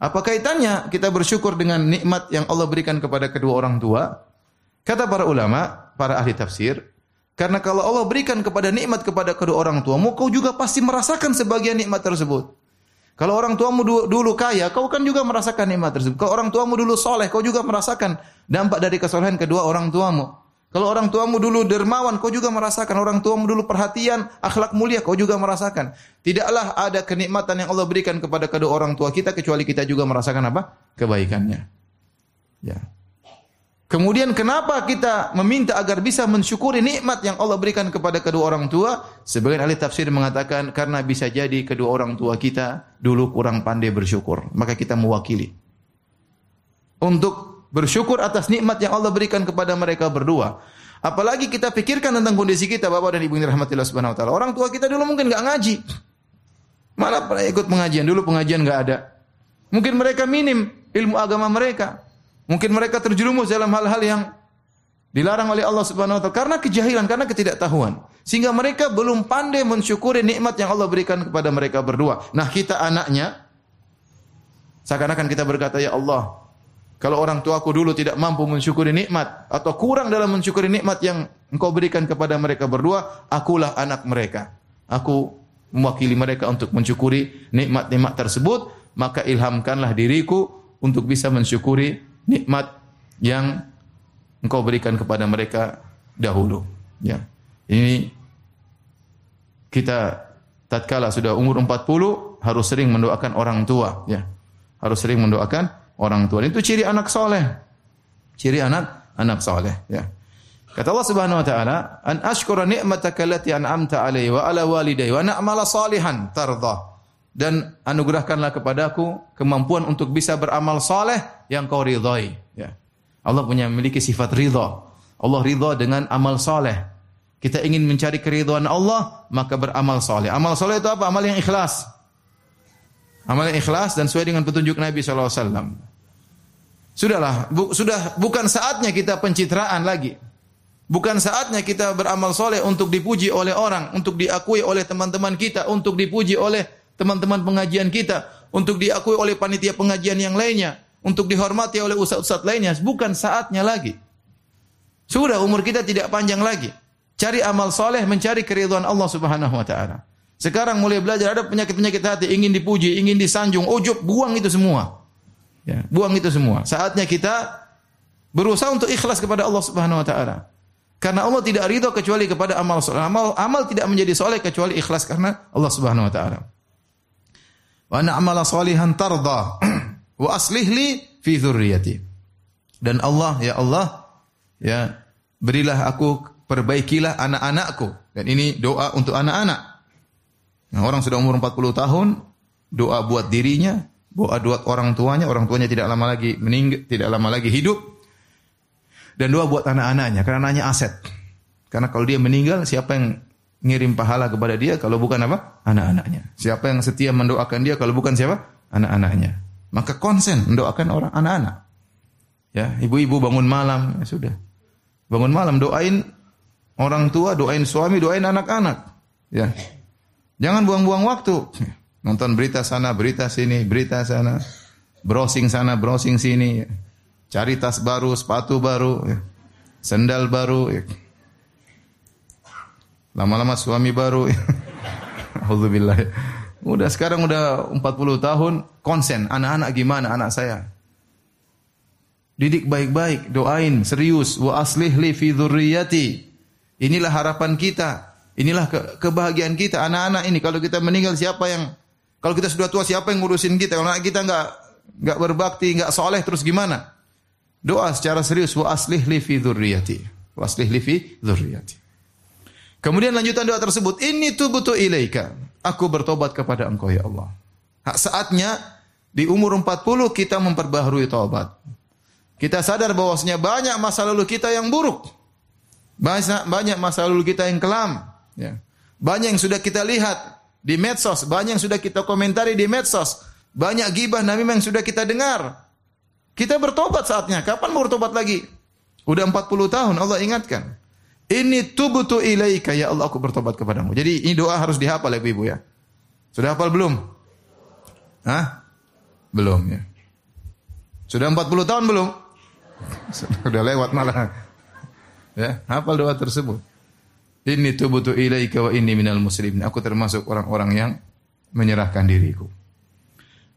Apa kaitannya kita bersyukur dengan nikmat yang Allah berikan kepada kedua orang tua? Kata para ulama, para ahli tafsir, karena kalau Allah berikan kepada nikmat kepada kedua orang tuamu, kau juga pasti merasakan sebagian nikmat tersebut. Kalau orang tuamu dulu kaya, kau kan juga merasakan nikmat tersebut. Kalau orang tuamu dulu soleh, kau juga merasakan dampak dari kesolehan kedua orang tuamu. Kalau orang tuamu dulu dermawan, kau juga merasakan. Orang tuamu dulu perhatian, akhlak mulia, kau juga merasakan. Tidaklah ada kenikmatan yang Allah berikan kepada kedua orang tua kita, kecuali kita juga merasakan apa? Kebaikannya. Ya. Kemudian kenapa kita meminta agar bisa mensyukuri nikmat yang Allah berikan kepada kedua orang tua? Sebagian ahli tafsir mengatakan karena bisa jadi kedua orang tua kita dulu kurang pandai bersyukur, maka kita mewakili untuk bersyukur atas nikmat yang Allah berikan kepada mereka berdua. Apalagi kita pikirkan tentang kondisi kita Bapak dan Ibu yang rahmatillah subhanahu wa taala. Orang tua kita dulu mungkin enggak ngaji. Malah pernah ikut pengajian, dulu pengajian enggak ada. Mungkin mereka minim ilmu agama mereka. Mungkin mereka terjerumus dalam hal-hal yang dilarang oleh Allah Subhanahu wa taala karena kejahilan, karena ketidaktahuan. Sehingga mereka belum pandai mensyukuri nikmat yang Allah berikan kepada mereka berdua. Nah, kita anaknya seakan-akan kita berkata, "Ya Allah, kalau orang tuaku dulu tidak mampu mensyukuri nikmat atau kurang dalam mensyukuri nikmat yang Engkau berikan kepada mereka berdua, akulah anak mereka. Aku mewakili mereka untuk mensyukuri nikmat-nikmat tersebut, maka ilhamkanlah diriku untuk bisa mensyukuri nikmat yang engkau berikan kepada mereka dahulu. Ya. Ini kita tatkala sudah umur 40 harus sering mendoakan orang tua, ya. Harus sering mendoakan orang tua. Itu ciri anak soleh. Ciri anak anak soleh, ya. Kata Allah Subhanahu wa taala, "An ashkura ni'mataka allati an'amta 'alayya wa 'ala walidayya wa na'mala salihan tardha." Dan anugerahkanlah kepadaku kemampuan untuk bisa beramal soleh yang kau ridhoi. Ya. Allah punya memiliki sifat ridha. Allah ridha dengan amal soleh. Kita ingin mencari keridhaan Allah, maka beramal soleh. Amal soleh itu apa? Amal yang ikhlas. Amal yang ikhlas dan sesuai dengan petunjuk Nabi SAW. Sudahlah, bu, sudah bukan saatnya kita pencitraan lagi. Bukan saatnya kita beramal soleh untuk dipuji oleh orang, untuk diakui oleh teman-teman kita, untuk dipuji oleh teman-teman pengajian kita, untuk diakui oleh panitia pengajian yang lainnya, untuk dihormati oleh ustaz-ustaz lainnya, bukan saatnya lagi. Sudah umur kita tidak panjang lagi. Cari amal soleh, mencari keridhaan Allah Subhanahu wa taala. Sekarang mulai belajar ada penyakit-penyakit hati, ingin dipuji, ingin disanjung, ujub, buang itu semua. Ya, buang itu semua. Saatnya kita berusaha untuk ikhlas kepada Allah Subhanahu wa taala. Karena Allah tidak ridho kecuali kepada amal soleh. Amal, amal tidak menjadi soleh kecuali ikhlas karena Allah Subhanahu wa taala wa na'mala salihan tarda wa aslih li fi dzurriyyati. Dan Allah ya Allah ya berilah aku perbaikilah anak-anakku. Dan ini doa untuk anak-anak. Nah, orang sudah umur 40 tahun, doa buat dirinya, doa buat orang tuanya, orang tuanya tidak lama lagi meninggal, tidak lama lagi hidup. Dan doa buat anak-anaknya, karena anaknya aset. Karena kalau dia meninggal, siapa yang ngirim pahala kepada dia kalau bukan apa? Anak-anaknya. Siapa yang setia mendoakan dia kalau bukan siapa? Anak-anaknya. Maka konsen mendoakan orang anak-anak. Ya, ibu-ibu bangun malam, ya sudah. Bangun malam doain orang tua, doain suami, doain anak-anak. Ya. Jangan buang-buang waktu. Nonton berita sana, berita sini, berita sana. Browsing sana, browsing sini. Cari tas baru, sepatu baru, ya. sendal baru. Ya. Lama-lama suami baru. Alhamdulillah. Udah sekarang udah 40 tahun konsen. Anak-anak gimana anak saya? didik baik-baik, doain serius wa aslih li fi dzurriyyati. Inilah harapan kita. Inilah ke kebahagiaan kita anak-anak ini kalau kita meninggal siapa yang kalau kita sudah tua siapa yang ngurusin kita? Kalau anak kita enggak enggak berbakti, enggak soleh terus gimana? Doa secara serius wa aslih li fi dzurriyyati. Wa aslih li fi dzurriyyati. Kemudian lanjutan doa tersebut, ini tubutu ilaika. Aku bertobat kepada engkau ya Allah. Hak saatnya di umur 40 kita memperbaharui taubat. Kita sadar bahwasanya banyak masa lalu kita yang buruk. Banyak, banyak masa lalu kita yang kelam. Ya. Banyak yang sudah kita lihat di medsos. Banyak yang sudah kita komentari di medsos. Banyak gibah Nabi yang sudah kita dengar. Kita bertobat saatnya. Kapan mau bertobat lagi? Udah 40 tahun Allah ingatkan. Ini tubutu ilaika ya Allah aku bertobat kepadamu. Jadi ini doa harus dihafal ya Ibu ya. Sudah hafal belum? Hah? Belum ya. Sudah 40 tahun belum? Sudah lewat malah. Ya, hafal doa tersebut. Ini tubutu ilaika wa inni minal muslimin. Aku termasuk orang-orang yang menyerahkan diriku.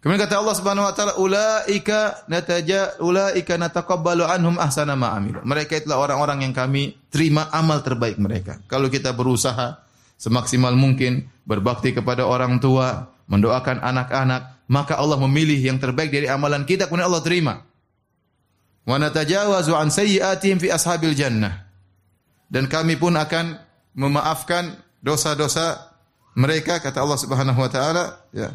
Kemudian kata Allah Subhanahu wa taala, ulaika nataja ulaika nataqabbalu anhum ahsana ma amilu. Mereka itulah orang-orang yang kami terima amal terbaik mereka. Kalau kita berusaha semaksimal mungkin berbakti kepada orang tua, mendoakan anak-anak, maka Allah memilih yang terbaik dari amalan kita kemudian Allah terima. Wa natajawazu an sayyi'atihim fi ashabil jannah. Dan kami pun akan memaafkan dosa-dosa mereka kata Allah Subhanahu wa taala, ya.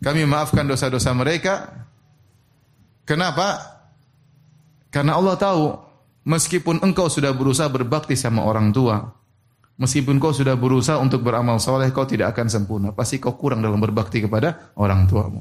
Kami maafkan dosa-dosa mereka. Kenapa? Karena Allah tahu meskipun engkau sudah berusaha berbakti sama orang tua, meskipun kau sudah berusaha untuk beramal soleh, kau tidak akan sempurna. Pasti kau kurang dalam berbakti kepada orang tuamu.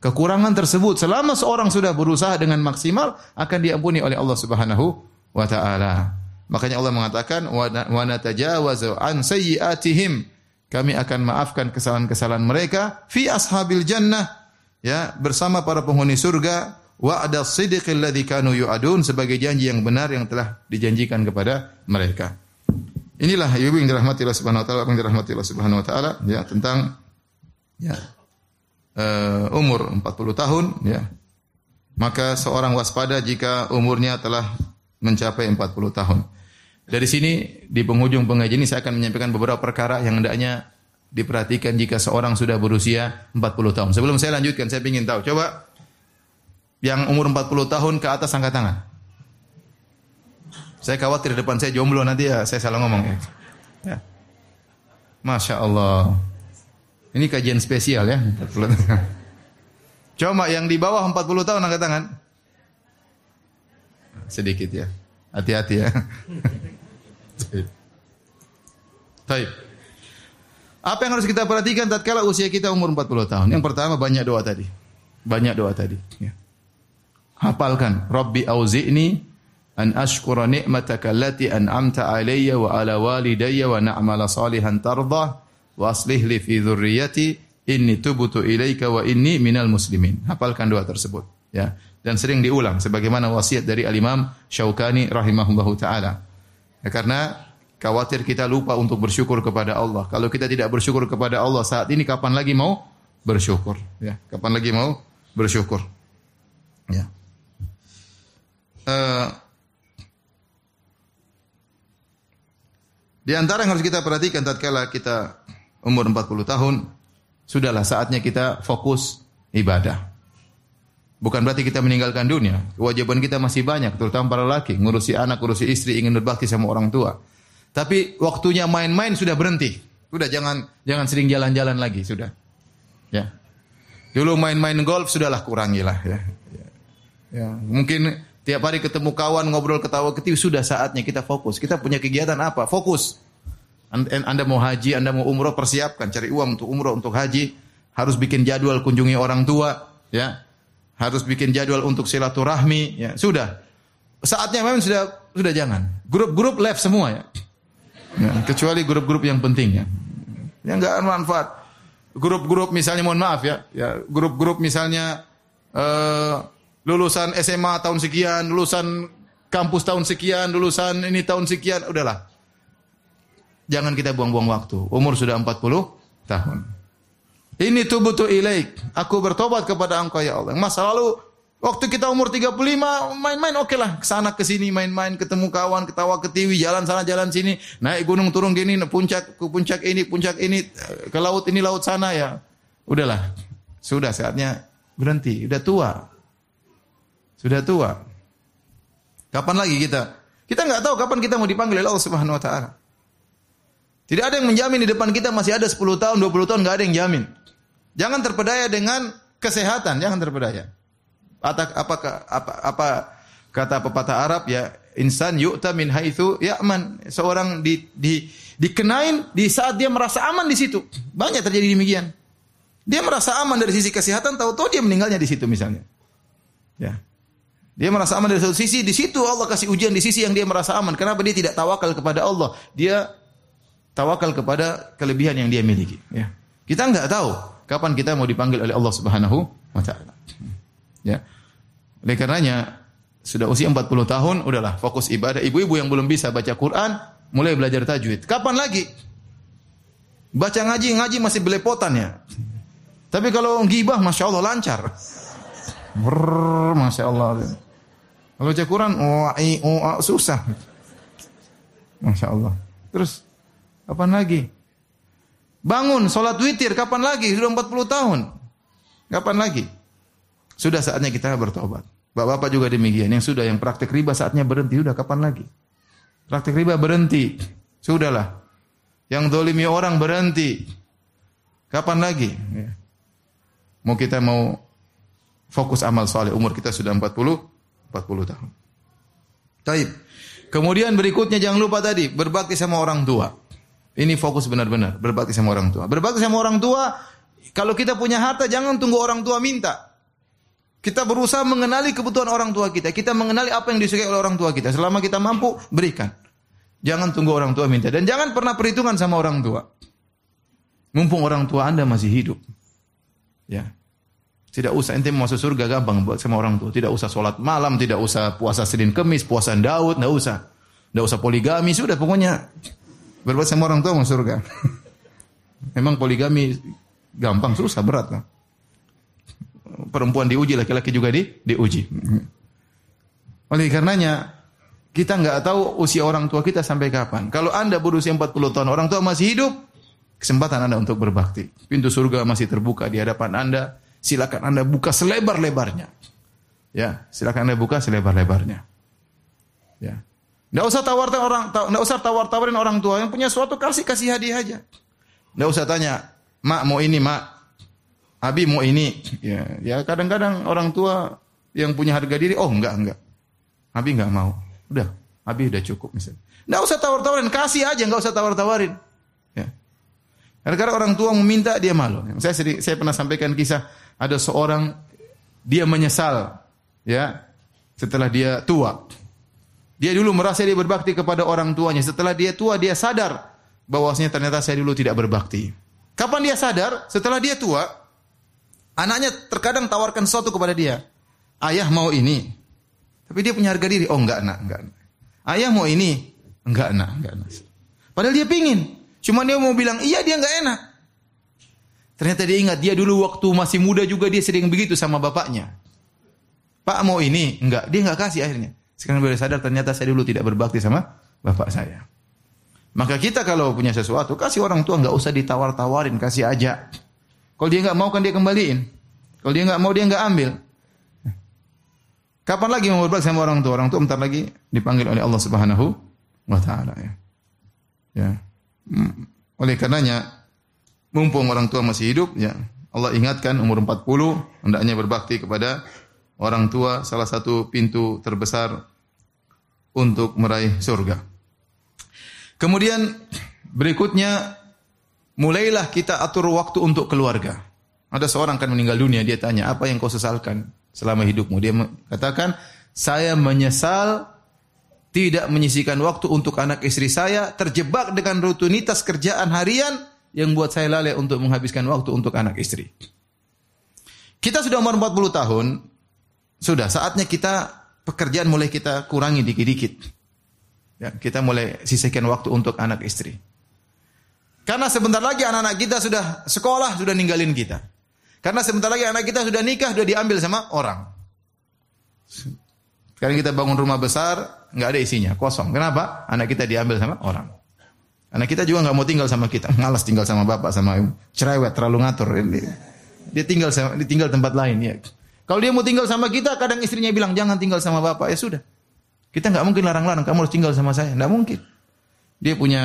Kekurangan tersebut selama seorang sudah berusaha dengan maksimal akan diampuni oleh Allah Subhanahu wa taala. Makanya Allah mengatakan wa natajawazu an sayyiatihim kami akan maafkan kesalahan-kesalahan mereka fi ashabil jannah ya bersama para penghuni surga wa'da sidqil ladzi kanu yu'adun sebagai janji yang benar yang telah dijanjikan kepada mereka. Inilah ibu yang dirahmati Allah Subhanahu wa taala, yang dirahmati Allah Subhanahu wa taala ya tentang ya uh, umur 40 tahun ya. Maka seorang waspada jika umurnya telah mencapai 40 tahun. Dari sini di penghujung pengajian ini saya akan menyampaikan beberapa perkara yang hendaknya diperhatikan jika seorang sudah berusia 40 tahun. Sebelum saya lanjutkan, saya ingin tahu. Coba yang umur 40 tahun ke atas angkat tangan. Saya khawatir depan saya jomblo nanti ya saya salah ngomong ya. ya. Masya Allah. Ini kajian spesial ya. Coba yang di bawah 40 tahun angkat tangan. Sedikit ya. Hati-hati ya. Taib. Apa yang harus kita perhatikan tatkala usia kita umur 40 tahun? Yang pertama banyak doa tadi. Banyak doa tadi. Ya. Hafalkan. Rabbi auzi'ni an ashkura ni'mataka allati an'amta alayya wa ala walidayya wa na'mala salihan tardah wa aslih li fi dhurriyyati inni tubtu ilaika wa inni minal muslimin. Hafalkan doa tersebut. Ya. Dan sering diulang sebagaimana wasiat dari Al-Imam Syaukani rahimahullahu taala. Ya, karena khawatir kita lupa untuk bersyukur kepada Allah. Kalau kita tidak bersyukur kepada Allah saat ini kapan lagi mau bersyukur? Ya, kapan lagi mau bersyukur? Ya. Uh, di antara yang harus kita perhatikan tatkala kita umur 40 tahun, sudahlah saatnya kita fokus ibadah. Bukan berarti kita meninggalkan dunia. Kewajiban kita masih banyak, terutama para laki, ngurusi anak, ngurusi istri, ingin berbakti sama orang tua. Tapi waktunya main-main sudah berhenti. Sudah jangan jangan sering jalan-jalan lagi, sudah. Ya. Dulu main-main golf sudahlah kurangilah ya. ya. Mungkin tiap hari ketemu kawan ngobrol ketawa ketiwi sudah saatnya kita fokus. Kita punya kegiatan apa? Fokus. Anda mau haji, Anda mau umroh persiapkan, cari uang untuk umroh, untuk haji, harus bikin jadwal kunjungi orang tua, ya harus bikin jadwal untuk silaturahmi, ya sudah. Saatnya memang sudah sudah jangan. Grup-grup left semua ya. ya kecuali grup-grup yang penting ya. Yang enggak manfaat. Grup-grup misalnya mohon maaf ya, ya grup-grup misalnya uh, lulusan SMA tahun sekian, lulusan kampus tahun sekian, lulusan ini tahun sekian, udahlah. Jangan kita buang-buang waktu. Umur sudah 40 tahun. Ini tubutu ilaik. Aku bertobat kepada engkau ya Allah. Masa lalu waktu kita umur 35 main-main oke lah. Ke sana ke sini main-main ketemu kawan ketawa ketiwi jalan sana jalan sini naik gunung turun gini puncak ke puncak ini puncak ini ke laut ini laut sana ya. Udahlah. Sudah saatnya berhenti. Udah tua. Sudah tua. Kapan lagi kita? Kita nggak tahu kapan kita mau dipanggil oleh Allah Subhanahu wa taala. Tidak ada yang menjamin di depan kita masih ada 10 tahun, 20 tahun nggak ada yang jamin. Jangan terpedaya dengan kesehatan, jangan terpedaya. Apa, apa, apa, apa kata pepatah Arab ya, insan yu'ta min haitsu ya'man. Seorang di, di, dikenain di saat dia merasa aman di situ. Banyak terjadi demikian. Dia merasa aman dari sisi kesehatan, tahu-tahu dia meninggalnya di situ misalnya. Ya. Dia merasa aman dari satu sisi, di situ Allah kasih ujian di sisi yang dia merasa aman. Kenapa dia tidak tawakal kepada Allah? Dia tawakal kepada kelebihan yang dia miliki. Ya. Kita nggak tahu Kapan kita mau dipanggil oleh Allah Subhanahu wa taala? Ya. Oleh karenanya sudah usia 40 tahun, udahlah fokus ibadah. Ibu-ibu yang belum bisa baca Quran, mulai belajar tajwid. Kapan lagi? Baca ngaji, ngaji masih belepotan ya. Tapi kalau gibah, masya Allah lancar. Brrr, masya Allah. Kalau baca Quran, oh, susah. Masya Allah. Terus, kapan lagi? Bangun, sholat witir, kapan lagi? Sudah 40 tahun. Kapan lagi? Sudah saatnya kita bertobat. Bapak-bapak juga demikian. Yang sudah, yang praktek riba saatnya berhenti. Sudah, kapan lagi? Praktek riba berhenti. Sudahlah. Yang dolimi orang berhenti. Kapan lagi? Ya. Mau kita mau fokus amal soleh. Umur kita sudah 40, 40 tahun. Taib. Kemudian berikutnya jangan lupa tadi, berbakti sama orang tua. Ini fokus benar-benar berbakti sama orang tua. Berbakti sama orang tua, kalau kita punya harta jangan tunggu orang tua minta. Kita berusaha mengenali kebutuhan orang tua kita. Kita mengenali apa yang disukai oleh orang tua kita. Selama kita mampu, berikan. Jangan tunggu orang tua minta. Dan jangan pernah perhitungan sama orang tua. Mumpung orang tua Anda masih hidup. Ya. Tidak usah ente mau masuk surga gampang buat sama orang tua. Tidak usah sholat malam, tidak usah puasa Senin Kemis, puasa Daud, tidak usah. Tidak usah poligami, sudah pokoknya Berbuat sama orang tua masuk surga. Memang poligami gampang, susah, berat lah. Perempuan diuji, laki-laki juga di, diuji. Oleh karenanya, kita nggak tahu usia orang tua kita sampai kapan. Kalau anda berusia 40 tahun, orang tua masih hidup, kesempatan anda untuk berbakti. Pintu surga masih terbuka di hadapan anda. Silakan anda buka selebar-lebarnya. Ya, silakan anda buka selebar-lebarnya. Ya. Tidak usah tawar-tawarin orang, tidak usah tawar-tawarin orang tua yang punya suatu kasih kasih hadiah aja. Tidak usah tanya, mak mau ini mak, abi mau ini. Ya, ya kadang-kadang orang tua yang punya harga diri, oh enggak enggak, abi enggak mau. Udah, abi udah cukup misalnya. Tidak usah tawar-tawarin, kasih aja, enggak usah tawar-tawarin. Ya. Karena orang tua meminta dia malu. Saya sering, saya pernah sampaikan kisah ada seorang dia menyesal ya setelah dia tua. Dia dulu merasa dia berbakti kepada orang tuanya. Setelah dia tua, dia sadar bahwasanya ternyata saya dulu tidak berbakti. Kapan dia sadar? Setelah dia tua, anaknya terkadang tawarkan sesuatu kepada dia. Ayah mau ini. Tapi dia punya harga diri. Oh enggak nak, enggak. Ayah mau ini. Enggak nak, enggak nak. Padahal dia pingin. Cuma dia mau bilang, iya dia enggak enak. Ternyata dia ingat, dia dulu waktu masih muda juga dia sering begitu sama bapaknya. Pak mau ini, enggak. Dia enggak kasih akhirnya. Sekarang boleh sadar ternyata saya dulu tidak berbakti sama bapak saya. Maka kita kalau punya sesuatu, kasih orang tua nggak usah ditawar-tawarin, kasih aja. Kalau dia nggak mau kan dia kembaliin. Kalau dia nggak mau dia nggak ambil. Kapan lagi mau berbakti sama orang tua? Orang tua bentar lagi dipanggil oleh Allah Subhanahu wa taala ya. Ya. Hmm. Oleh karenanya mumpung orang tua masih hidup ya, Allah ingatkan umur 40 hendaknya berbakti kepada orang tua salah satu pintu terbesar untuk meraih surga. Kemudian berikutnya mulailah kita atur waktu untuk keluarga. Ada seorang akan meninggal dunia, dia tanya, "Apa yang kau sesalkan selama hidupmu?" Dia katakan, "Saya menyesal tidak menyisikan waktu untuk anak istri saya, terjebak dengan rutinitas kerjaan harian yang buat saya lalai untuk menghabiskan waktu untuk anak istri." Kita sudah umur 40 tahun, sudah saatnya kita pekerjaan mulai kita kurangi dikit-dikit. Ya, kita mulai sisihkan waktu untuk anak istri. Karena sebentar lagi anak-anak kita sudah sekolah, sudah ninggalin kita. Karena sebentar lagi anak kita sudah nikah, sudah diambil sama orang. Sekarang kita bangun rumah besar, nggak ada isinya, kosong. Kenapa? Anak kita diambil sama orang. Anak kita juga nggak mau tinggal sama kita, malas tinggal sama bapak, sama ibu. Cerewet, terlalu ngatur. Dia tinggal sama, dia tinggal tempat lain. Ya. Kalau dia mau tinggal sama kita, kadang istrinya bilang jangan tinggal sama bapak. Ya sudah, kita nggak mungkin larang-larang. Kamu harus tinggal sama saya, nggak mungkin. Dia punya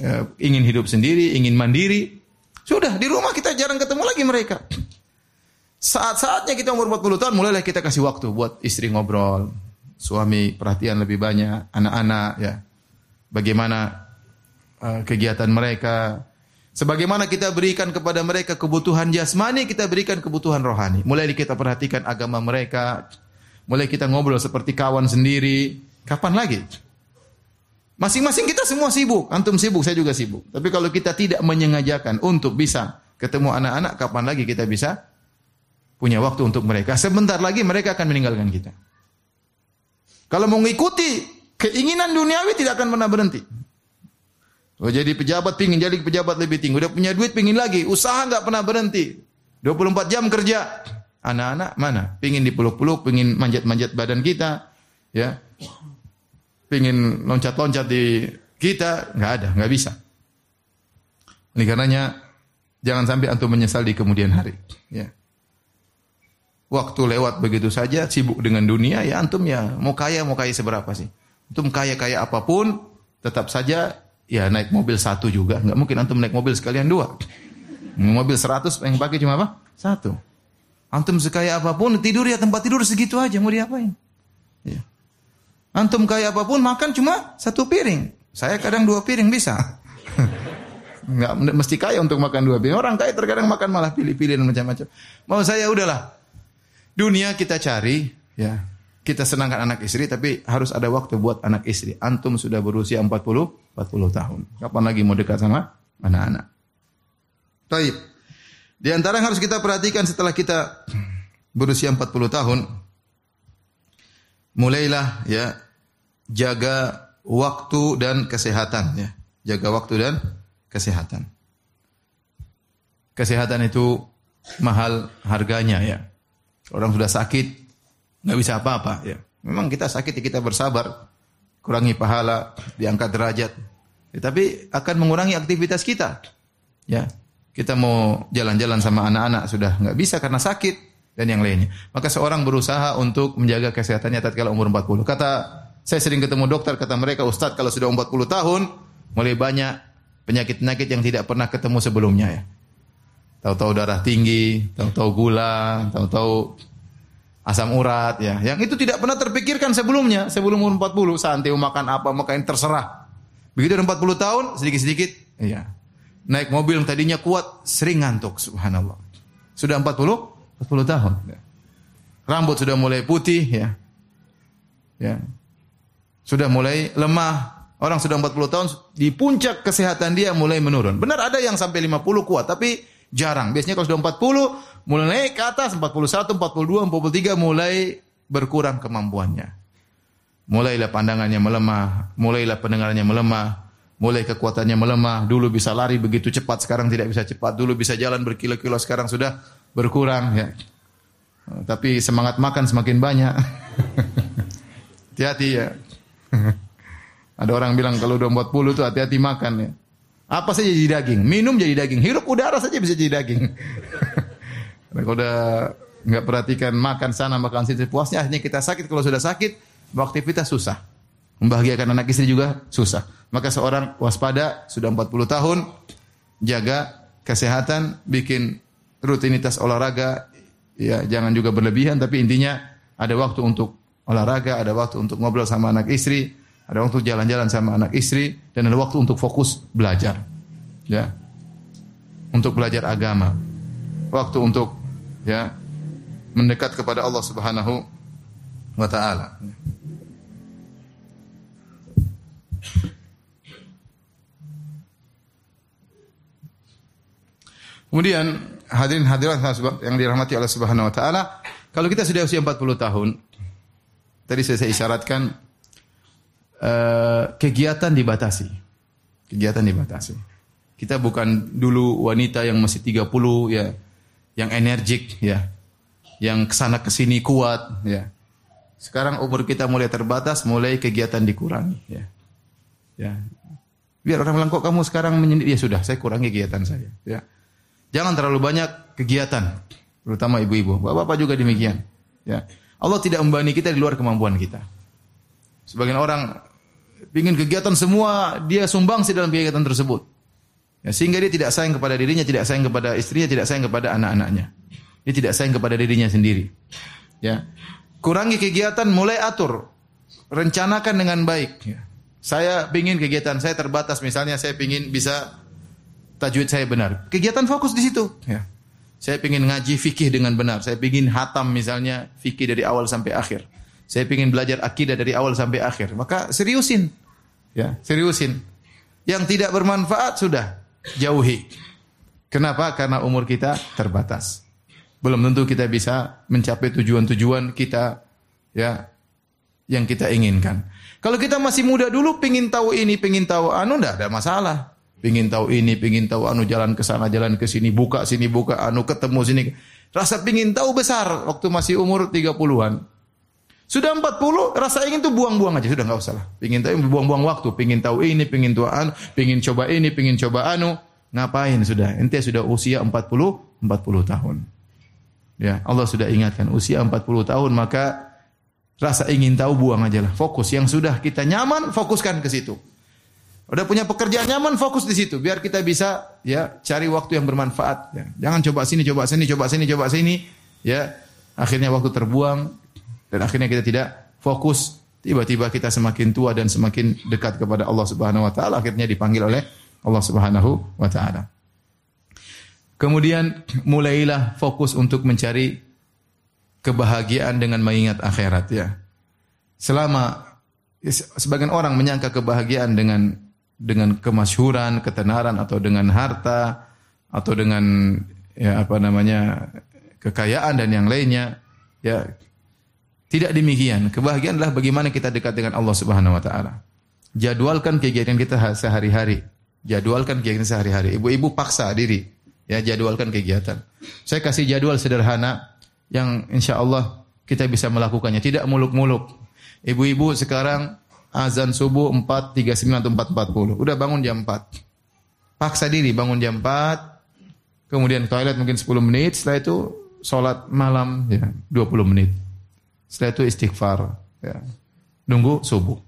ya, ingin hidup sendiri, ingin mandiri. Sudah di rumah kita jarang ketemu lagi mereka. Saat-saatnya kita umur 40 tahun mulailah kita kasih waktu buat istri ngobrol, suami perhatian lebih banyak, anak-anak ya. Bagaimana uh, kegiatan mereka. Sebagaimana kita berikan kepada mereka kebutuhan jasmani, kita berikan kebutuhan rohani. Mulai kita perhatikan agama mereka, mulai kita ngobrol seperti kawan sendiri. Kapan lagi? Masing-masing kita semua sibuk, antum sibuk, saya juga sibuk. Tapi kalau kita tidak menyengajakan untuk bisa ketemu anak-anak, kapan lagi kita bisa punya waktu untuk mereka? Sebentar lagi mereka akan meninggalkan kita. Kalau mengikuti keinginan duniawi tidak akan pernah berhenti. Oh, jadi pejabat pingin jadi pejabat lebih tinggi. Udah punya duit pingin lagi. Usaha nggak pernah berhenti. 24 jam kerja. Anak-anak mana? Pingin dipeluk-peluk, pingin manjat-manjat badan kita. Ya. Pingin loncat-loncat di kita. nggak ada, nggak bisa. Ini karenanya jangan sampai antum menyesal di kemudian hari. Ya. Waktu lewat begitu saja, sibuk dengan dunia, ya antum ya mau kaya mau kaya seberapa sih? Antum kaya-kaya apa pun, tetap saja ya naik mobil satu juga. Nggak mungkin antum naik mobil sekalian dua. Mobil seratus yang pakai cuma apa? Satu. Antum sekaya apa pun tidur ya tempat tidur segitu aja mau diapain? Ya. Antum kaya apa pun makan cuma satu piring. Saya kadang dua piring bisa. Nggak mesti kaya untuk makan dua piring. Orang kaya terkadang makan malah pilih-pilih dan macam-macam. Mau saya udahlah. Dunia kita cari, ya kita senangkan anak istri tapi harus ada waktu buat anak istri. Antum sudah berusia 40 40 tahun. Kapan lagi mau dekat sama anak-anak? Baik. Di antara yang harus kita perhatikan setelah kita berusia 40 tahun mulailah ya jaga waktu dan kesehatan ya. Jaga waktu dan kesehatan. Kesehatan itu mahal harganya ya. Orang sudah sakit nggak bisa apa-apa ya. Memang kita sakit ya kita bersabar, kurangi pahala, diangkat derajat. Ya, tapi akan mengurangi aktivitas kita. Ya, kita mau jalan-jalan sama anak-anak sudah nggak bisa karena sakit dan yang lainnya. Maka seorang berusaha untuk menjaga kesehatannya tatkala umur 40. Kata saya sering ketemu dokter kata mereka Ustadz kalau sudah 40 tahun mulai banyak penyakit-penyakit yang tidak pernah ketemu sebelumnya ya. Tahu-tahu darah tinggi, tahu-tahu gula, tahu-tahu asam urat ya. Yang itu tidak pernah terpikirkan sebelumnya, sebelum umur 40, santai makan apa, makan terserah. Begitu udah 40 tahun, sedikit-sedikit iya. Naik mobil yang tadinya kuat, sering ngantuk, subhanallah. Sudah 40, 40 tahun. Ya. Rambut sudah mulai putih ya. Ya. Sudah mulai lemah. Orang sudah 40 tahun di puncak kesehatan dia mulai menurun. Benar ada yang sampai 50 kuat, tapi jarang. Biasanya kalau sudah 40 mulai naik ke atas 41, 42, 43 mulai berkurang kemampuannya. Mulailah pandangannya melemah, mulailah pendengarannya melemah, mulai kekuatannya melemah. Dulu bisa lari begitu cepat, sekarang tidak bisa cepat. Dulu bisa jalan berkilo-kilo, sekarang sudah berkurang ya. Tapi semangat makan semakin banyak. Hati-hati ya. Ada orang bilang kalau udah 40 itu hati-hati makan ya. Apa saja jadi daging, minum jadi daging, hirup udara saja bisa jadi daging. kalau udah nggak perhatikan makan sana makan sini puasnya akhirnya kita sakit. Kalau sudah sakit, beraktivitas susah. Membahagiakan anak istri juga susah. Maka seorang waspada sudah 40 tahun jaga kesehatan, bikin rutinitas olahraga, ya jangan juga berlebihan tapi intinya ada waktu untuk olahraga, ada waktu untuk ngobrol sama anak istri, ada waktu jalan-jalan sama anak istri dan ada waktu untuk fokus belajar. Ya. Untuk belajar agama. Waktu untuk ya mendekat kepada Allah Subhanahu wa taala. Kemudian hadirin hadirat yang dirahmati Allah Subhanahu wa taala, kalau kita sudah usia 40 tahun, tadi saya, saya isyaratkan Eh, kegiatan dibatasi. Kegiatan dibatasi. Kita bukan dulu wanita yang masih 30 ya, yang energik ya, yang ke sana ke sini kuat ya. Sekarang umur kita mulai terbatas, mulai kegiatan dikurangi ya. Ya. Biar orang bilang kok kamu sekarang menyendiri, ya sudah, saya kurangi kegiatan saya ya. Jangan terlalu banyak kegiatan, terutama ibu-ibu. Bapak-bapak juga demikian. Ya. Allah tidak membebani kita di luar kemampuan kita. Sebagian orang ingin kegiatan semua dia sumbang sih dalam kegiatan tersebut. Ya, sehingga dia tidak sayang kepada dirinya, tidak sayang kepada istrinya, tidak sayang kepada anak-anaknya. Dia tidak sayang kepada dirinya sendiri. Ya. Kurangi kegiatan, mulai atur. Rencanakan dengan baik. Ya. Saya ingin kegiatan saya terbatas, misalnya saya ingin bisa tajwid saya benar. Kegiatan fokus di situ. Ya. Saya ingin ngaji fikih dengan benar. Saya ingin hatam misalnya fikih dari awal sampai akhir. Saya ingin belajar akidah dari awal sampai akhir. Maka seriusin. Ya, seriusin. Yang tidak bermanfaat sudah jauhi. Kenapa? Karena umur kita terbatas. Belum tentu kita bisa mencapai tujuan-tujuan kita ya yang kita inginkan. Kalau kita masih muda dulu pingin tahu ini, pingin tahu anu ndak ada masalah. Pingin tahu ini, pingin tahu anu jalan ke sana, jalan ke sini, buka sini, buka anu, ketemu sini. Rasa pingin tahu besar waktu masih umur 30-an. Sudah 40, rasa ingin tuh buang-buang aja, sudah nggak usah lah. Pingin tahu buang-buang waktu, pingin tahu ini, pingin tahu anu, pingin coba ini, pingin coba anu. Ngapain sudah? Ente sudah usia 40 40 tahun. Ya, Allah sudah ingatkan usia 40 tahun maka rasa ingin tahu buang aja lah. Fokus yang sudah kita nyaman fokuskan ke situ. Udah punya pekerjaan nyaman fokus di situ biar kita bisa ya cari waktu yang bermanfaat ya. Jangan coba sini coba sini coba sini coba sini ya. Akhirnya waktu terbuang dan akhirnya kita tidak fokus. Tiba-tiba kita semakin tua dan semakin dekat kepada Allah Subhanahu wa taala akhirnya dipanggil oleh Allah Subhanahu wa taala. Kemudian mulailah fokus untuk mencari kebahagiaan dengan mengingat akhirat ya. Selama sebagian orang menyangka kebahagiaan dengan dengan kemasyhuran, ketenaran atau dengan harta atau dengan ya apa namanya kekayaan dan yang lainnya ya tidak demikian. Kebahagiaan adalah bagaimana kita dekat dengan Allah Subhanahu wa taala. Jadwalkan kegiatan kita sehari-hari. Jadwalkan kegiatan sehari-hari. Ibu-ibu paksa diri, ya jadwalkan kegiatan. Saya kasih jadwal sederhana yang insya Allah kita bisa melakukannya. Tidak muluk-muluk. Ibu-ibu sekarang azan subuh 4.39 atau 4.40. Udah bangun jam 4. Paksa diri bangun jam 4. Kemudian toilet mungkin 10 menit. Setelah itu sholat malam ya 20 menit. Setelah itu istighfar. Ya. Nunggu subuh.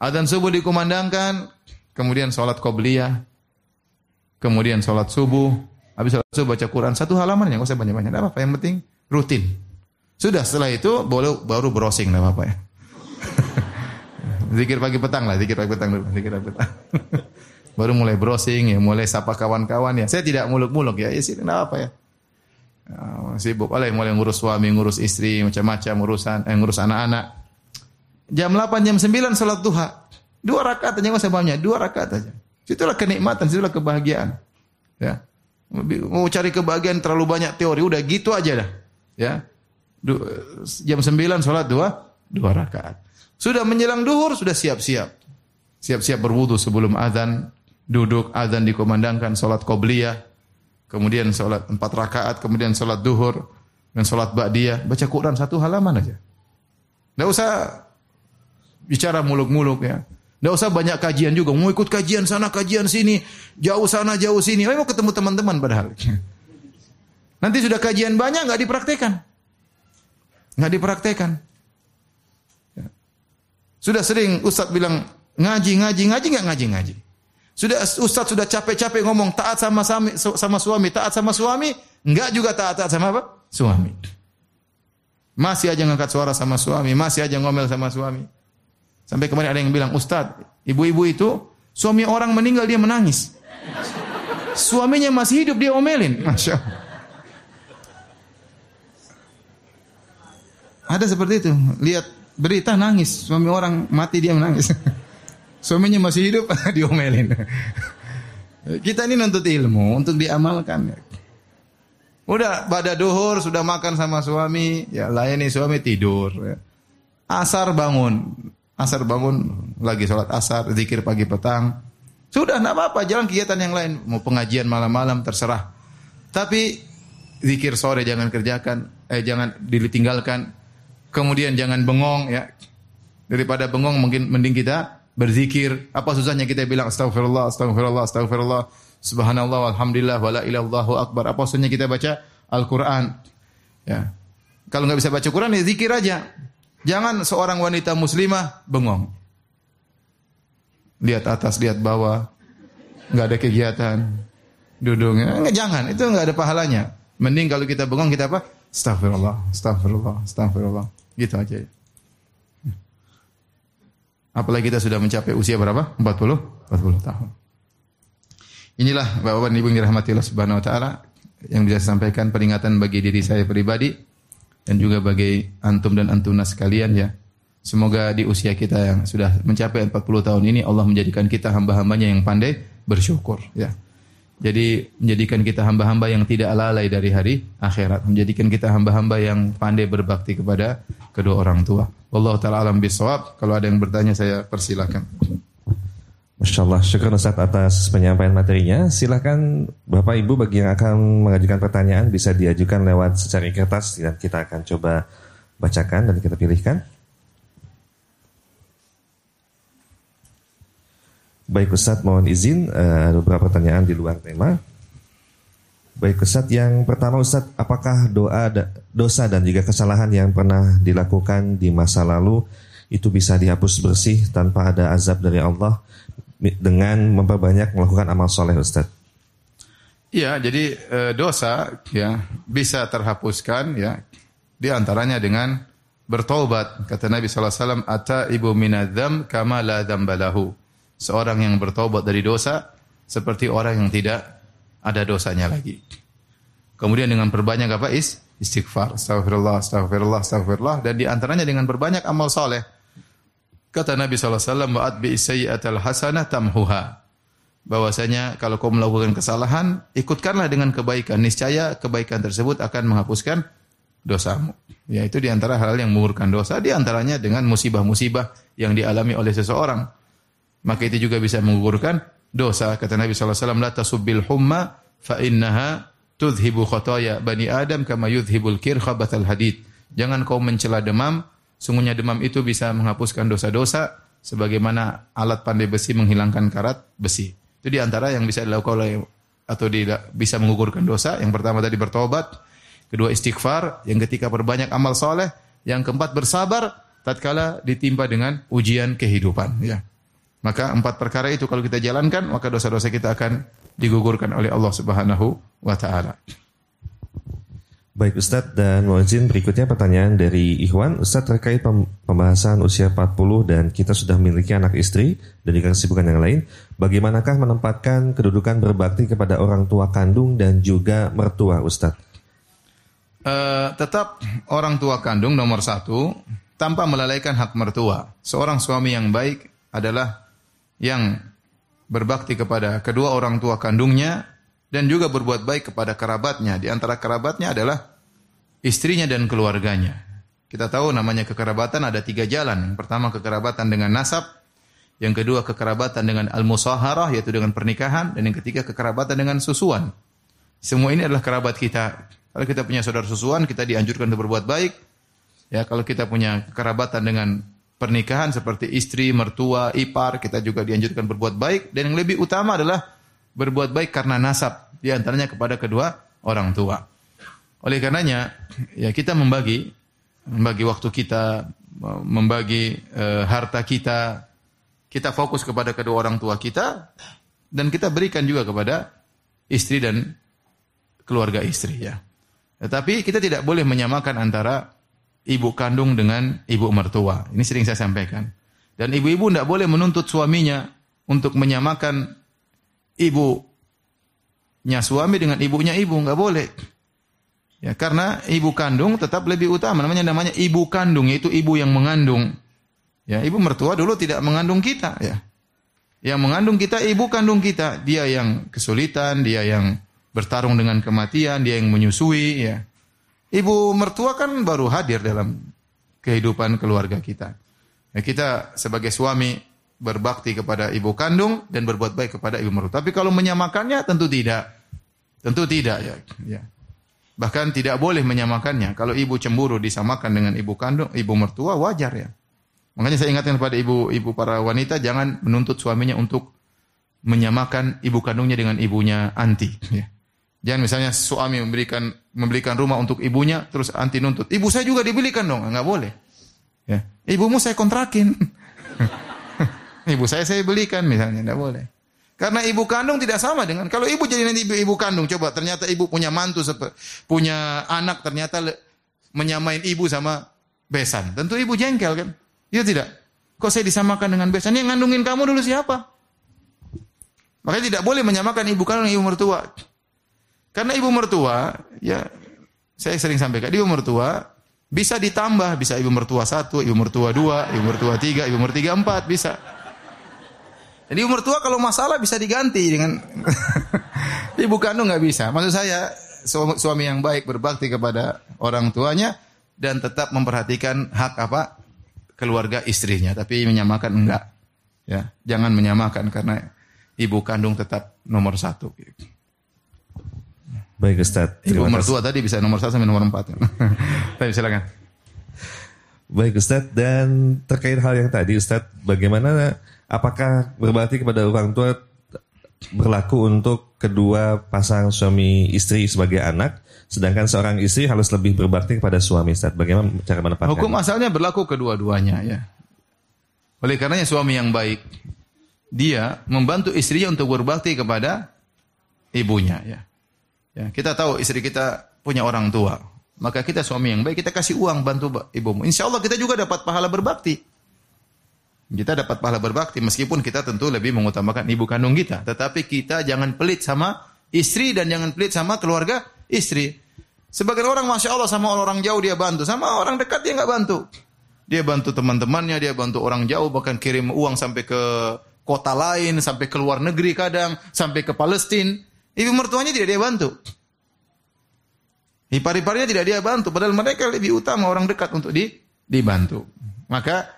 Azan subuh dikumandangkan, Kemudian sholat qobliyah. Kemudian sholat subuh. Habis sholat subuh baca Quran. Satu halaman ya, nggak usah banyak-banyak. Apa-apa, yang penting rutin. Sudah setelah itu baru, baru browsing, tidak apa-apa ya. zikir pagi petang lah, zikir pagi petang dulu, zikir pagi petang. baru mulai browsing ya, mulai sapa kawan-kawan ya. Saya tidak muluk-muluk ya, ya sih, apa ya. Uh, sibuk, oleh mulai ngurus suami, ngurus istri, macam-macam urusan, eh, ngurus anak-anak. Jam 8, jam 9 sholat duha. Dua rakaat aja nggak usah banyak, dua rakaat aja. Itulah kenikmatan, itulah kebahagiaan. Ya. Mau cari kebahagiaan terlalu banyak teori, udah gitu aja dah. Ya. Du, jam sembilan sholat dua, dua rakaat. Sudah menjelang duhur, sudah siap-siap. Siap-siap berwudu sebelum azan, duduk azan dikomandangkan, sholat qobliyah, kemudian sholat empat rakaat, kemudian sholat duhur, dan sholat ba'diyah. Baca Quran satu halaman aja. Tidak usah bicara muluk-muluk ya. Tidak usah banyak kajian juga. Mau ikut kajian sana, kajian sini. Jauh sana, jauh sini. Oh, mau ketemu teman-teman padahal. Nanti sudah kajian banyak, nggak dipraktekan. Nggak dipraktekan. Ya. Sudah sering Ustadz bilang, ngaji, ngaji, ngaji, nggak ngaji, ngaji. Sudah Ustadz sudah capek-capek ngomong taat sama, sama sama suami, taat sama suami, nggak juga taat-taat sama apa? Suami. Masih aja ngangkat suara sama suami, masih aja ngomel sama suami. Sampai kemarin ada yang bilang, Ustadz, ibu-ibu itu suami orang meninggal dia menangis. Suaminya masih hidup dia omelin. Masya Allah. Ada seperti itu. Lihat berita nangis. Suami orang mati dia menangis. Suaminya masih hidup diomelin. Kita ini nuntut ilmu untuk diamalkan. Udah pada duhur sudah makan sama suami, ya layani suami tidur. Asar bangun, Asar bangun lagi sholat asar, zikir pagi petang. Sudah, enggak apa-apa, jalan kegiatan yang lain. Mau pengajian malam-malam, terserah. Tapi zikir sore jangan kerjakan, eh jangan ditinggalkan. Kemudian jangan bengong ya. Daripada bengong mungkin mending kita berzikir. Apa susahnya kita bilang astagfirullah, astagfirullah, astagfirullah, subhanallah, alhamdulillah, wala ilallahu akbar. Apa susahnya kita baca Al-Quran. Ya. Kalau nggak bisa baca Quran ya zikir aja. Jangan seorang wanita muslimah bengong. Lihat atas, lihat bawah. nggak ada kegiatan. Duduk. Enggak, jangan. Itu nggak ada pahalanya. Mending kalau kita bengong kita apa? Astagfirullah, astagfirullah, astagfirullah. Gitu aja. Apalagi kita sudah mencapai usia berapa? 40? 40 tahun. Inilah Bapak-bapak Ibu yang dirahmati Allah Subhanahu wa taala yang bisa sampaikan peringatan bagi diri saya pribadi dan juga bagi antum dan antuna sekalian ya. Semoga di usia kita yang sudah mencapai 40 tahun ini Allah menjadikan kita hamba-hambanya yang pandai bersyukur ya. Jadi menjadikan kita hamba-hamba yang tidak lalai dari hari akhirat, menjadikan kita hamba-hamba yang pandai berbakti kepada kedua orang tua. Wallahu taala alam bisawab. Kalau ada yang bertanya saya persilakan. Masya Allah, syukur Ustaz atas penyampaian materinya. Silakan Bapak Ibu bagi yang akan mengajukan pertanyaan bisa diajukan lewat secara kertas dan kita akan coba bacakan dan kita pilihkan. Baik Ustaz, mohon izin uh, ada beberapa pertanyaan di luar tema. Baik Ustaz, yang pertama Ustaz, apakah doa dosa dan juga kesalahan yang pernah dilakukan di masa lalu itu bisa dihapus bersih tanpa ada azab dari Allah dengan memperbanyak melakukan amal soleh Ustaz? Iya, jadi e, dosa ya bisa terhapuskan ya di antaranya dengan bertobat. Kata Nabi SAW, Ata ibu minadzam kama la dzambalahu. Seorang yang bertobat dari dosa seperti orang yang tidak ada dosanya lagi. Kemudian dengan perbanyak apa is? Istighfar, astagfirullah, astagfirullah, astagfirullah. Dan di antaranya dengan berbanyak amal soleh. Kata Nabi SAW, Wa'at bi sayyi'atal hasanah tamhuha. Bahwasanya kalau kau melakukan kesalahan, ikutkanlah dengan kebaikan. Niscaya kebaikan tersebut akan menghapuskan dosamu. Ya, itu di antara hal yang mengurungkan dosa. Di antaranya dengan musibah-musibah yang dialami oleh seseorang. Maka itu juga bisa menggugurkan dosa. Kata Nabi SAW, La tasubbil humma fa innaha tudhibu khotoya bani Adam kama yudhibul kirkha batal hadid. Jangan kau mencela demam, Sungguhnya demam itu bisa menghapuskan dosa-dosa sebagaimana alat pandai besi menghilangkan karat besi. Itu di antara yang bisa dilakukan oleh atau di, bisa mengugurkan dosa. Yang pertama tadi bertobat, kedua istighfar, yang ketiga perbanyak amal soleh, yang keempat bersabar tatkala ditimpa dengan ujian kehidupan. Ya. Maka empat perkara itu kalau kita jalankan, maka dosa-dosa kita akan digugurkan oleh Allah Subhanahu wa taala. Baik Ustadz dan mohon izin berikutnya pertanyaan dari Ikhwan Ustadz terkait pembahasan usia 40 dan kita sudah memiliki anak istri dan juga kesibukan yang lain Bagaimanakah menempatkan kedudukan berbakti kepada orang tua kandung dan juga mertua Ustadz? Uh, tetap orang tua kandung nomor satu tanpa melalaikan hak mertua Seorang suami yang baik adalah yang berbakti kepada kedua orang tua kandungnya dan juga berbuat baik kepada kerabatnya. Di antara kerabatnya adalah istrinya dan keluarganya. Kita tahu namanya kekerabatan ada tiga jalan. Yang pertama kekerabatan dengan nasab, yang kedua kekerabatan dengan al-musaharah yaitu dengan pernikahan dan yang ketiga kekerabatan dengan susuan. Semua ini adalah kerabat kita. Kalau kita punya saudara susuan, kita dianjurkan untuk berbuat baik. Ya, kalau kita punya kekerabatan dengan pernikahan seperti istri, mertua, ipar, kita juga dianjurkan berbuat baik dan yang lebih utama adalah berbuat baik karena nasab, di antaranya kepada kedua orang tua. Oleh karenanya, ya kita membagi membagi waktu kita, membagi e, harta kita, kita fokus kepada kedua orang tua kita dan kita berikan juga kepada istri dan keluarga istri ya. Tetapi kita tidak boleh menyamakan antara ibu kandung dengan ibu mertua. Ini sering saya sampaikan. Dan ibu-ibu tidak boleh menuntut suaminya untuk menyamakan ibunya suami dengan ibunya ibu nggak boleh. Ya, karena ibu kandung tetap lebih utama. Namanya namanya ibu kandung, yaitu ibu yang mengandung. Ya, ibu mertua dulu tidak mengandung kita, ya. Yang mengandung kita ibu kandung kita. Dia yang kesulitan, dia yang bertarung dengan kematian, dia yang menyusui, ya. Ibu mertua kan baru hadir dalam kehidupan keluarga kita. Ya, kita sebagai suami berbakti kepada ibu kandung dan berbuat baik kepada ibu mertua. Tapi kalau menyamakannya tentu tidak. Tentu tidak ya. ya. Bahkan tidak boleh menyamakannya. Kalau ibu cemburu disamakan dengan ibu kandung, ibu mertua wajar ya. Makanya saya ingatkan kepada ibu-ibu para wanita jangan menuntut suaminya untuk menyamakan ibu kandungnya dengan ibunya anti. Ya. Jangan misalnya suami memberikan membelikan rumah untuk ibunya terus anti nuntut. Ibu saya juga dibelikan dong, nggak boleh. Ya. Ibumu saya kontrakin. ibu saya saya belikan misalnya, nggak boleh. Karena ibu kandung tidak sama dengan kalau ibu jadi nanti ibu, ibu kandung coba ternyata ibu punya mantu punya anak ternyata menyamain ibu sama besan. Tentu ibu jengkel kan? Iya tidak? Kok saya disamakan dengan besan? Yang ngandungin kamu dulu siapa? Makanya tidak boleh menyamakan ibu kandung ibu mertua. Karena ibu mertua, ya saya sering sampaikan, ibu mertua bisa ditambah, bisa ibu mertua satu, ibu mertua dua, ibu mertua tiga, ibu mertua empat, bisa. Jadi ibu mertua kalau masalah bisa diganti dengan ibu kandung nggak bisa. Maksud saya suami yang baik berbakti kepada orang tuanya dan tetap memperhatikan hak apa keluarga istrinya, tapi menyamakan enggak. Ya, jangan menyamakan karena ibu kandung tetap nomor satu. Baik Ustaz. Ibu mertua tadi bisa nomor satu sampai nomor empat. Tapi silakan. Baik Ustaz, dan terkait hal yang tadi Ustaz, bagaimana apakah berbakti kepada orang tua berlaku untuk kedua pasang suami istri sebagai anak, sedangkan seorang istri harus lebih berbakti kepada suami Ustaz. Bagaimana cara menempatkan? Hukum asalnya berlaku kedua-duanya ya. Oleh karenanya suami yang baik dia membantu istrinya untuk berbakti kepada ibunya ya. Ya, kita tahu istri kita punya orang tua. Maka kita suami yang baik, kita kasih uang bantu ibumu. Insya Allah kita juga dapat pahala berbakti. Kita dapat pahala berbakti meskipun kita tentu lebih mengutamakan ibu kandung kita. Tetapi kita jangan pelit sama istri dan jangan pelit sama keluarga istri. Sebagian orang masya Allah sama orang jauh dia bantu, sama orang dekat dia nggak bantu. Dia bantu teman-temannya, dia bantu orang jauh, bahkan kirim uang sampai ke kota lain, sampai ke luar negeri kadang, sampai ke Palestina. Ibu mertuanya tidak dia bantu. Ipar-iparnya tidak dia bantu, padahal mereka lebih utama orang dekat untuk di, dibantu. Maka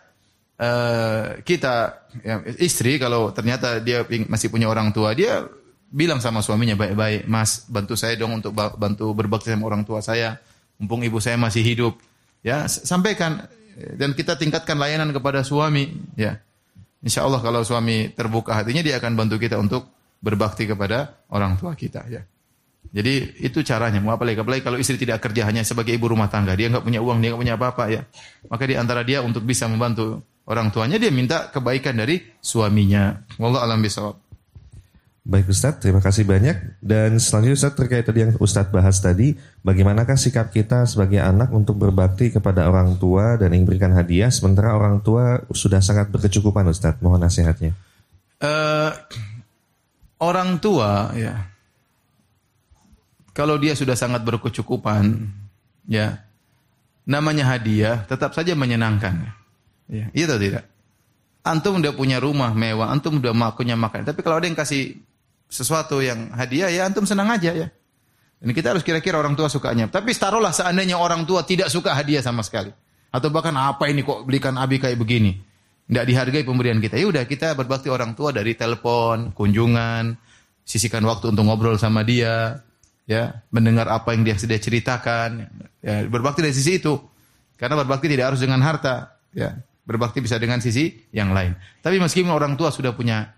uh, kita ya, istri kalau ternyata dia masih punya orang tua, dia bilang sama suaminya baik-baik, Mas bantu saya dong untuk bantu berbakti sama orang tua saya, mumpung ibu saya masih hidup. Ya sampaikan dan kita tingkatkan layanan kepada suami. Ya, Insya Allah kalau suami terbuka hatinya dia akan bantu kita untuk berbakti kepada orang tua kita ya. Jadi itu caranya. Mau apalagi, apalagi kalau istri tidak kerja hanya sebagai ibu rumah tangga, dia nggak punya uang, dia nggak punya apa-apa ya. Maka di antara dia untuk bisa membantu orang tuanya, dia minta kebaikan dari suaminya. Wallah alam bisawab. Baik Ustadz, terima kasih banyak. Dan selanjutnya Ustadz terkait tadi yang Ustadz bahas tadi, bagaimanakah sikap kita sebagai anak untuk berbakti kepada orang tua dan ingin berikan hadiah, sementara orang tua sudah sangat berkecukupan Ustadz. Mohon nasihatnya. Uh, orang tua ya. Kalau dia sudah sangat berkecukupan ya. Namanya hadiah tetap saja menyenangkan ya. Iya atau tidak? Antum udah punya rumah mewah antum udah punya makan tapi kalau ada yang kasih sesuatu yang hadiah ya antum senang aja ya. Ini kita harus kira-kira orang tua sukanya. Tapi taruhlah seandainya orang tua tidak suka hadiah sama sekali. Atau bahkan apa ini kok belikan abi kayak begini tidak dihargai pemberian kita. Ya udah kita berbakti orang tua dari telepon, kunjungan, sisihkan waktu untuk ngobrol sama dia, ya, mendengar apa yang dia sudah ceritakan. Ya, berbakti dari sisi itu. Karena berbakti tidak harus dengan harta, ya. Berbakti bisa dengan sisi yang lain. Tapi meskipun orang tua sudah punya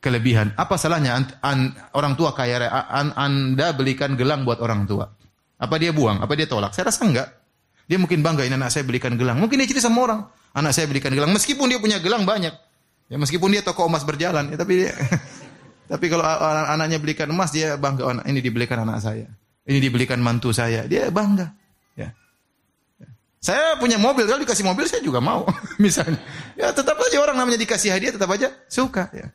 kelebihan, apa salahnya an, an, orang tua kaya an, Anda belikan gelang buat orang tua? Apa dia buang? Apa dia tolak? Saya rasa enggak. Dia mungkin bangga ini anak saya belikan gelang. Mungkin dia cerita sama orang. Anak saya belikan gelang meskipun dia punya gelang banyak. Ya meskipun dia toko emas berjalan, ya, tapi dia, tapi kalau anaknya belikan emas dia bangga oh, ini dibelikan anak saya. Ini dibelikan mantu saya. Dia bangga. Ya. ya. Saya punya mobil, kalau dikasih mobil saya juga mau, misalnya. Ya tetap aja orang namanya dikasih hadiah tetap aja suka. Ya.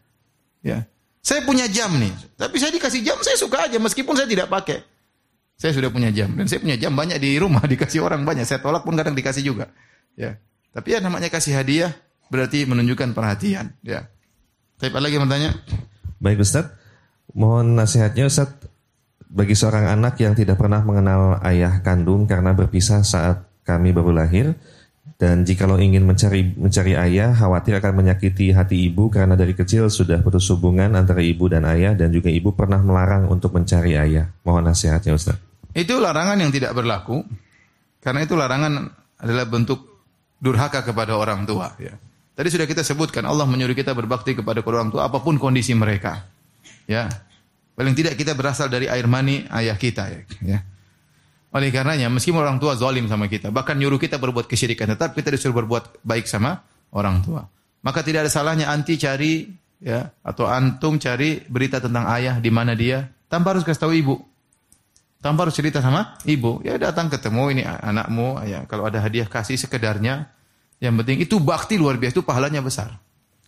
ya. Saya punya jam nih, tapi saya dikasih jam saya suka aja meskipun saya tidak pakai. Saya sudah punya jam dan saya punya jam banyak di rumah dikasih orang banyak. Saya tolak pun kadang dikasih juga. Ya. Tapi ya namanya kasih hadiah berarti menunjukkan perhatian, ya. Tapi apa lagi bertanya? Baik Ustaz, mohon nasihatnya Ustaz bagi seorang anak yang tidak pernah mengenal ayah kandung karena berpisah saat kami baru lahir, Dan jikalau ingin mencari mencari ayah, khawatir akan menyakiti hati ibu karena dari kecil sudah putus hubungan antara ibu dan ayah dan juga ibu pernah melarang untuk mencari ayah. Mohon nasihatnya Ustaz. Itu larangan yang tidak berlaku. Karena itu larangan adalah bentuk durhaka kepada orang tua. Ya. Tadi sudah kita sebutkan Allah menyuruh kita berbakti kepada orang tua apa pun kondisi mereka. Ya. Paling tidak kita berasal dari air mani ayah kita ya. Oleh karenanya meskipun orang tua zalim sama kita, bahkan nyuruh kita berbuat kesyirikan, tetap kita disuruh berbuat baik sama orang tua. Maka tidak ada salahnya anti cari ya atau antum cari berita tentang ayah di mana dia tanpa harus kasih tahu ibu. Tanpa harus cerita sama ibu. Ya datang ketemu ini anakmu, ya kalau ada hadiah kasih sekedarnya. Yang penting itu bakti luar biasa, itu pahalanya besar.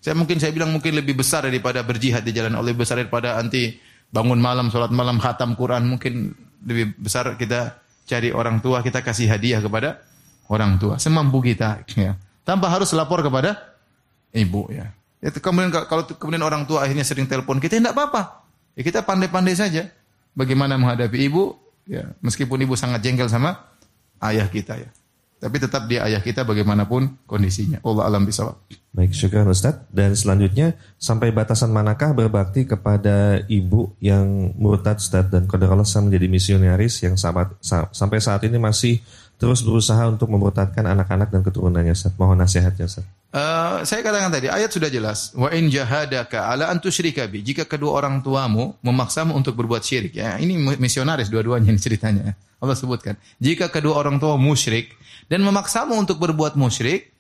Saya mungkin saya bilang mungkin lebih besar daripada berjihad di jalan Allah, besar daripada anti bangun malam, sholat malam, khatam Quran, mungkin lebih besar kita cari orang tua, kita kasih hadiah kepada orang tua. Semampu kita. Ya. Tanpa harus lapor kepada ibu. Ya. ya kemudian kalau kemudian orang tua akhirnya sering telepon kita, tidak apa-apa. Ya, kita pandai-pandai saja. Bagaimana menghadapi ibu, ya, meskipun ibu sangat jengkel sama ayah kita ya. Tapi tetap dia ayah kita bagaimanapun kondisinya. Allah alam bisawab. Baik, syukur Ustaz. Dan selanjutnya, sampai batasan manakah berbakti kepada ibu yang murtad Ustaz dan qadar Allah menjadi misionaris yang sahabat, sampai saat ini masih terus berusaha untuk memurtadkan anak-anak dan keturunannya Ustaz. Mohon nasihatnya Ustaz. Uh, saya katakan tadi, ayat sudah jelas. Wa in jahadaka ala an. Jika kedua orang tuamu memaksamu untuk berbuat syirik. Ya, ini misionaris dua-duanya ceritanya. Allah sebutkan. Jika kedua orang tua musyrik, dan memaksamu untuk berbuat musyrik,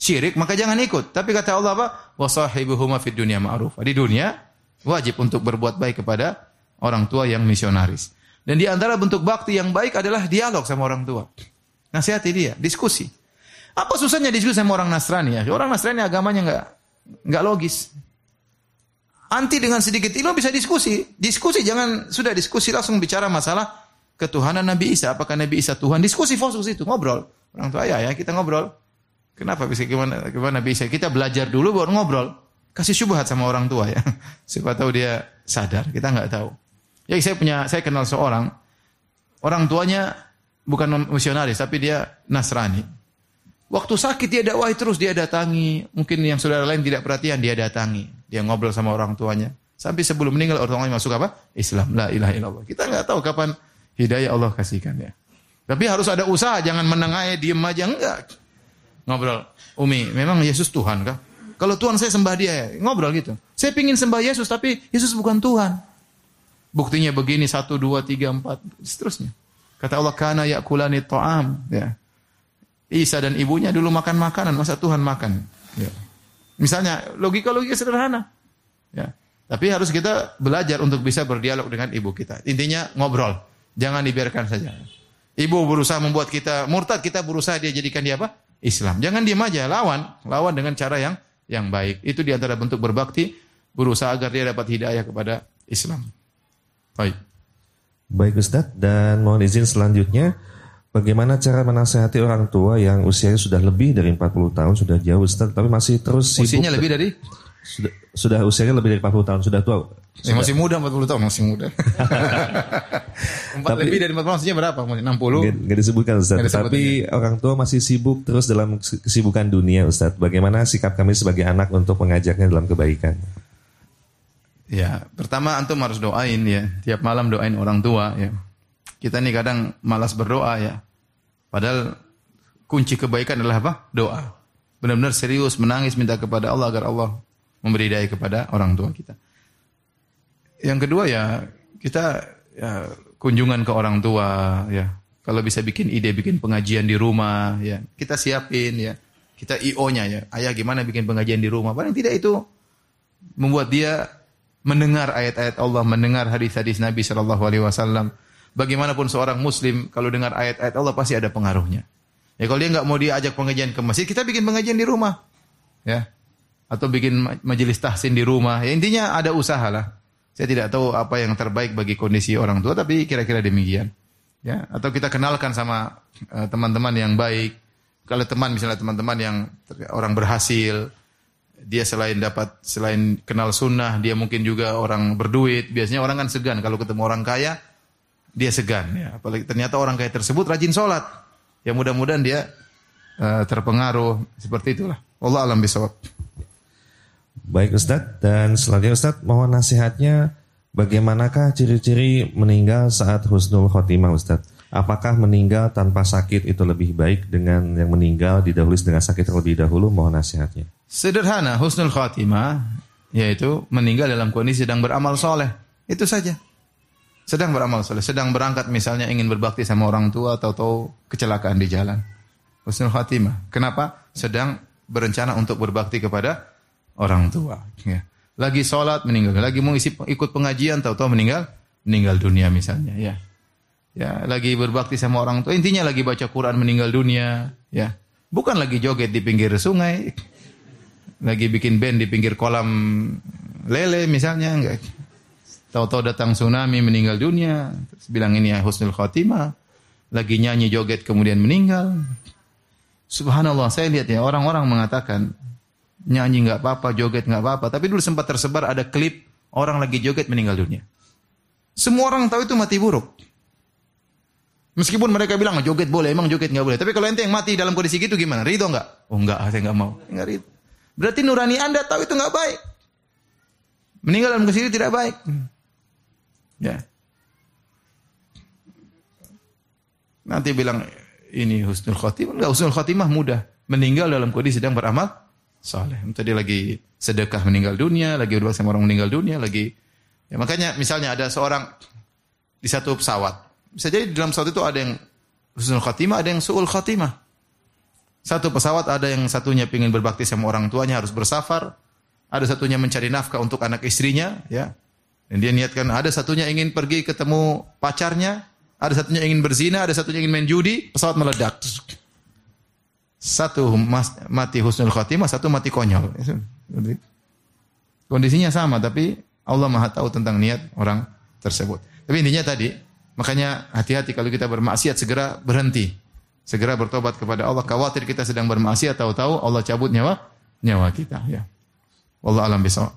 syirik, maka jangan ikut. Tapi kata Allah apa? Wasahibuhuma fid dunya ma'ruf. Di dunia wajib untuk berbuat baik kepada orang tua yang misionaris. Dan di antara bentuk bakti yang baik adalah dialog sama orang tua. Nasihati dia, diskusi. Apa susahnya diskusi sama orang Nasrani ya? Orang Nasrani agamanya nggak nggak logis. Anti dengan sedikit ilmu bisa diskusi. Diskusi jangan sudah diskusi langsung bicara masalah ketuhanan Nabi Isa. Apakah Nabi Isa Tuhan? Diskusi fokus itu, ngobrol. Orang tua ya, ya kita ngobrol. Kenapa bisa gimana gimana bisa? Kita belajar dulu baru ngobrol. Kasih syubhat sama orang tua ya. Siapa tahu dia sadar, kita nggak tahu. Ya saya punya saya kenal seorang orang tuanya bukan misionaris tapi dia Nasrani. Waktu sakit dia dakwahi terus dia datangi. Mungkin yang saudara lain tidak perhatian dia datangi. Dia ngobrol sama orang tuanya. Sampai sebelum meninggal orang tuanya masuk apa? Islam. La ilaha illallah. Kita nggak tahu kapan hidayah Allah kasihkan ya. Tapi harus ada usaha, jangan meneng aja, diem aja, enggak. Ngobrol, Umi, memang Yesus Tuhan kah? Kalau Tuhan saya sembah dia, ya. ngobrol gitu. Saya pingin sembah Yesus, tapi Yesus bukan Tuhan. Buktinya begini, satu, dua, tiga, empat, seterusnya. Kata Allah, kana yakulani to'am. Ya. Isa dan ibunya dulu makan makanan, masa Tuhan makan? Ya. Misalnya, logika-logika sederhana. Ya. Tapi harus kita belajar untuk bisa berdialog dengan ibu kita. Intinya ngobrol. Jangan dibiarkan saja. Ibu berusaha membuat kita murtad, kita berusaha dia jadikan dia apa? Islam. Jangan diam aja, lawan, lawan dengan cara yang yang baik. Itu di antara bentuk berbakti, berusaha agar dia dapat hidayah kepada Islam. Baik. Baik Ustaz, dan mohon izin selanjutnya, bagaimana cara menasehati orang tua yang usianya sudah lebih dari 40 tahun, sudah jauh Ustaz, tapi masih terus sibuk. Usianya lebih dari? Sudah, sudah usianya lebih dari 40 tahun, sudah tua. Ya, masih muda 40 tahun, masih muda. Empat lebih dari 40 tahun maksudnya berapa? 60? Nggak, nggak disebutkan Ustaz. Nggak Tapi ya. orang tua masih sibuk terus dalam kesibukan dunia Ustaz. Bagaimana sikap kami sebagai anak untuk mengajaknya dalam kebaikan? Ya, pertama antum harus doain ya. Tiap malam doain orang tua ya. Kita nih kadang malas berdoa ya. Padahal kunci kebaikan adalah apa? Doa. Benar-benar serius menangis minta kepada Allah agar Allah memberi daya kepada orang tua kita. Yang kedua ya kita ya, kunjungan ke orang tua ya. Kalau bisa bikin ide bikin pengajian di rumah ya, kita siapin ya. Kita IO-nya ya. Ayah gimana bikin pengajian di rumah? Paling tidak itu membuat dia mendengar ayat-ayat Allah, mendengar hadis-hadis Nabi Shallallahu alaihi wasallam. Bagaimanapun seorang muslim kalau dengar ayat-ayat Allah pasti ada pengaruhnya. Ya kalau dia nggak mau diajak pengajian ke masjid, kita bikin pengajian di rumah. Ya. Atau bikin majelis tahsin di rumah. Ya intinya ada usaha lah. Saya tidak tahu apa yang terbaik bagi kondisi orang tua, tapi kira-kira demikian. Ya, atau kita kenalkan sama eh, teman-teman uh, yang baik. Kalau teman misalnya teman-teman yang orang berhasil, dia selain dapat selain kenal sunnah, dia mungkin juga orang berduit. Biasanya orang kan segan kalau ketemu orang kaya, dia segan. Ya. Apalagi ternyata orang kaya tersebut rajin sholat. Ya mudah-mudahan dia eh, terpengaruh seperti itulah. Allah alam bisawab. Baik Ustadz, dan selanjutnya Ustadz mohon nasihatnya bagaimanakah ciri-ciri meninggal saat husnul khotimah Ustadz? Apakah meninggal tanpa sakit itu lebih baik dengan yang meninggal didahului dengan sakit terlebih dahulu? Mohon nasihatnya. Sederhana, husnul khotimah yaitu meninggal dalam kondisi sedang beramal soleh. Itu saja. Sedang beramal soleh, sedang berangkat misalnya ingin berbakti sama orang tua atau tahu kecelakaan di jalan. Husnul khotimah. Kenapa? Sedang berencana untuk berbakti kepada orang tua. Ya. Lagi sholat meninggal, lagi mau isi, ikut pengajian tahu-tahu meninggal, meninggal dunia misalnya. Ya ya lagi berbakti sama orang tua intinya lagi baca Quran meninggal dunia ya bukan lagi joget di pinggir sungai lagi bikin band di pinggir kolam lele misalnya enggak tahu-tahu datang tsunami meninggal dunia terus bilang ini ya husnul khotimah lagi nyanyi joget kemudian meninggal subhanallah saya lihat ya orang-orang mengatakan nyanyi nggak apa-apa joget nggak apa-apa tapi dulu sempat tersebar ada klip orang lagi joget meninggal dunia semua orang tahu itu mati buruk Meskipun mereka bilang joget boleh, emang joget nggak boleh. Tapi kalau ente yang mati dalam kondisi gitu gimana? Ridho nggak? Oh nggak, saya nggak mau. Nggak ridho. Berarti nurani anda tahu itu nggak baik. Meninggal dalam kondisi tidak baik. Ya. Nanti bilang ini husnul khotimah. Enggak, husnul khotimah mudah. Meninggal dalam kondisi sedang beramal saleh. Tadi lagi sedekah meninggal dunia, lagi berdua sama orang meninggal dunia, lagi ya makanya misalnya ada seorang di satu pesawat bisa jadi di dalam pesawat itu ada yang husnul khatimah, ada yang su'ul khatimah. Satu pesawat ada yang satunya ingin berbakti sama orang tuanya harus bersafar, ada satunya mencari nafkah untuk anak istrinya, ya. Dan dia niatkan ada satunya ingin pergi ketemu pacarnya, ada satunya ingin berzina, ada satunya ingin main judi, pesawat meledak. Satu mati husnul khatimah, satu mati konyol. Kondisinya sama tapi Allah Maha tahu tentang niat orang tersebut. Tapi intinya tadi Makanya hati-hati kalau kita bermaksiat segera berhenti. Segera bertobat kepada Allah. Khawatir kita sedang bermaksiat tahu-tahu Allah cabut nyawa nyawa kita ya. Wallah alam bisawab.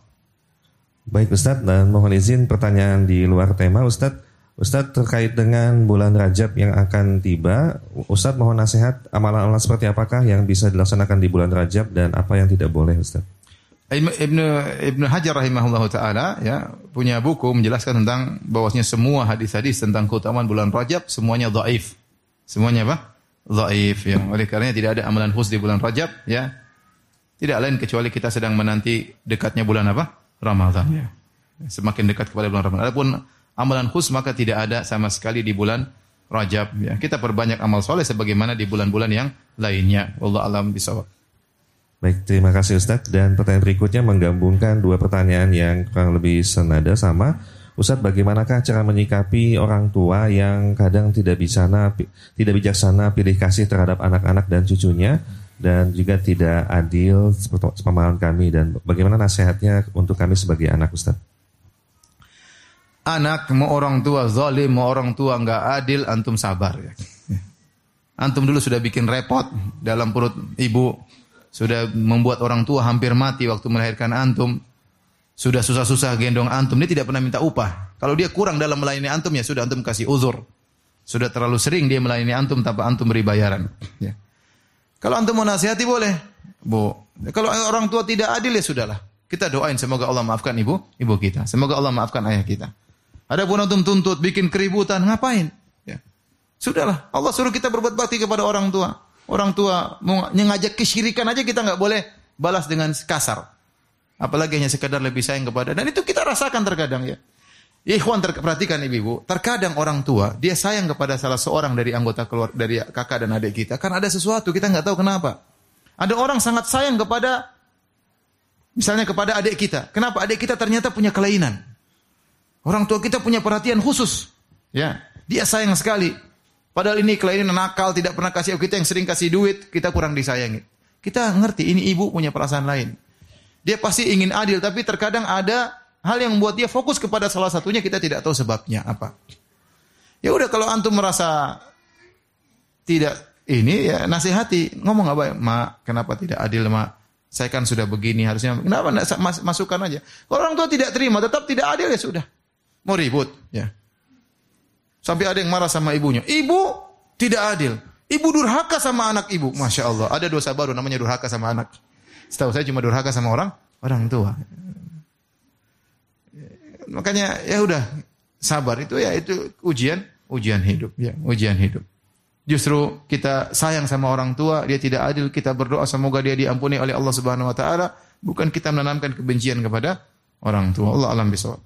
Baik Ustadz dan mohon izin pertanyaan di luar tema Ustadz. Ustadz terkait dengan bulan Rajab yang akan tiba, Ustadz mohon nasihat amalan-amalan seperti apakah yang bisa dilaksanakan di bulan Rajab dan apa yang tidak boleh Ustadz? Ibnu Ibnu Hajar rahimahullah taala ya punya buku menjelaskan tentang bahwasanya semua hadis-hadis tentang keutamaan bulan Rajab semuanya dhaif. Semuanya apa? Dhaif ya. Oleh karenanya tidak ada amalan khusus di bulan Rajab ya. Tidak lain kecuali kita sedang menanti dekatnya bulan apa? Ramadan ya. Semakin dekat kepada bulan Ramadan. Adapun amalan khusus maka tidak ada sama sekali di bulan Rajab ya. Kita perbanyak amal soleh sebagaimana di bulan-bulan yang lainnya. Wallahu alam bisawab. Baik, terima kasih Ustadz. Dan pertanyaan berikutnya menggabungkan dua pertanyaan yang kurang lebih senada sama. Ustadz, bagaimanakah cara menyikapi orang tua yang kadang tidak bijaksana, tidak bijaksana pilih kasih terhadap anak-anak dan cucunya dan juga tidak adil seperti pemahaman kami dan bagaimana nasihatnya untuk kami sebagai anak Ustadz? Anak mau orang tua zalim, mau orang tua nggak adil, antum sabar ya. Antum dulu sudah bikin repot dalam perut ibu, sudah membuat orang tua hampir mati waktu melahirkan antum, sudah susah-susah gendong antum, dia tidak pernah minta upah. Kalau dia kurang dalam melayani antum ya sudah antum kasih uzur. Sudah terlalu sering dia melayani antum tanpa antum beri bayaran. Ya. Kalau antum mau nasihati boleh, bu. Kalau orang tua tidak adil ya sudahlah. Kita doain semoga Allah maafkan ibu, ibu kita. Semoga Allah maafkan ayah kita. Ada pun antum tuntut bikin keributan, ngapain? Ya. Sudahlah, Allah suruh kita berbuat bakti kepada orang tua. Orang tua mau ngajak kesyirikan aja kita nggak boleh balas dengan kasar. Apalagi hanya sekedar lebih sayang kepada dan itu kita rasakan terkadang ya. Ikhwan ter perhatikan ibu-ibu, terkadang orang tua dia sayang kepada salah seorang dari anggota keluar dari kakak dan adik kita karena ada sesuatu kita nggak tahu kenapa. Ada orang sangat sayang kepada misalnya kepada adik kita. Kenapa? Adik kita ternyata punya kelainan. Orang tua kita punya perhatian khusus. Ya, dia sayang sekali. Padahal ini kelainan nakal, tidak pernah kasih kita yang sering kasih duit, kita kurang disayangi. Kita ngerti ini ibu punya perasaan lain. Dia pasti ingin adil, tapi terkadang ada hal yang membuat dia fokus kepada salah satunya kita tidak tahu sebabnya apa. Ya udah kalau antum merasa tidak ini ya nasihati, ngomong apa? Ma, kenapa tidak adil, Ma? Saya kan sudah begini, harusnya kenapa enggak mas, masukkan aja. Kalau orang tua tidak terima, tetap tidak adil ya sudah. Mau ribut, ya. Sampai ada yang marah sama ibunya. Ibu tidak adil. Ibu durhaka sama anak ibu. Masya Allah. Ada dosa baru namanya durhaka sama anak. Setahu saya cuma durhaka sama orang orang tua. Makanya ya udah sabar itu ya itu ujian ujian hidup ya ujian hidup. Justru kita sayang sama orang tua, dia tidak adil, kita berdoa semoga dia diampuni oleh Allah Subhanahu wa taala, bukan kita menanamkan kebencian kepada orang tua. Allah alam bisawab.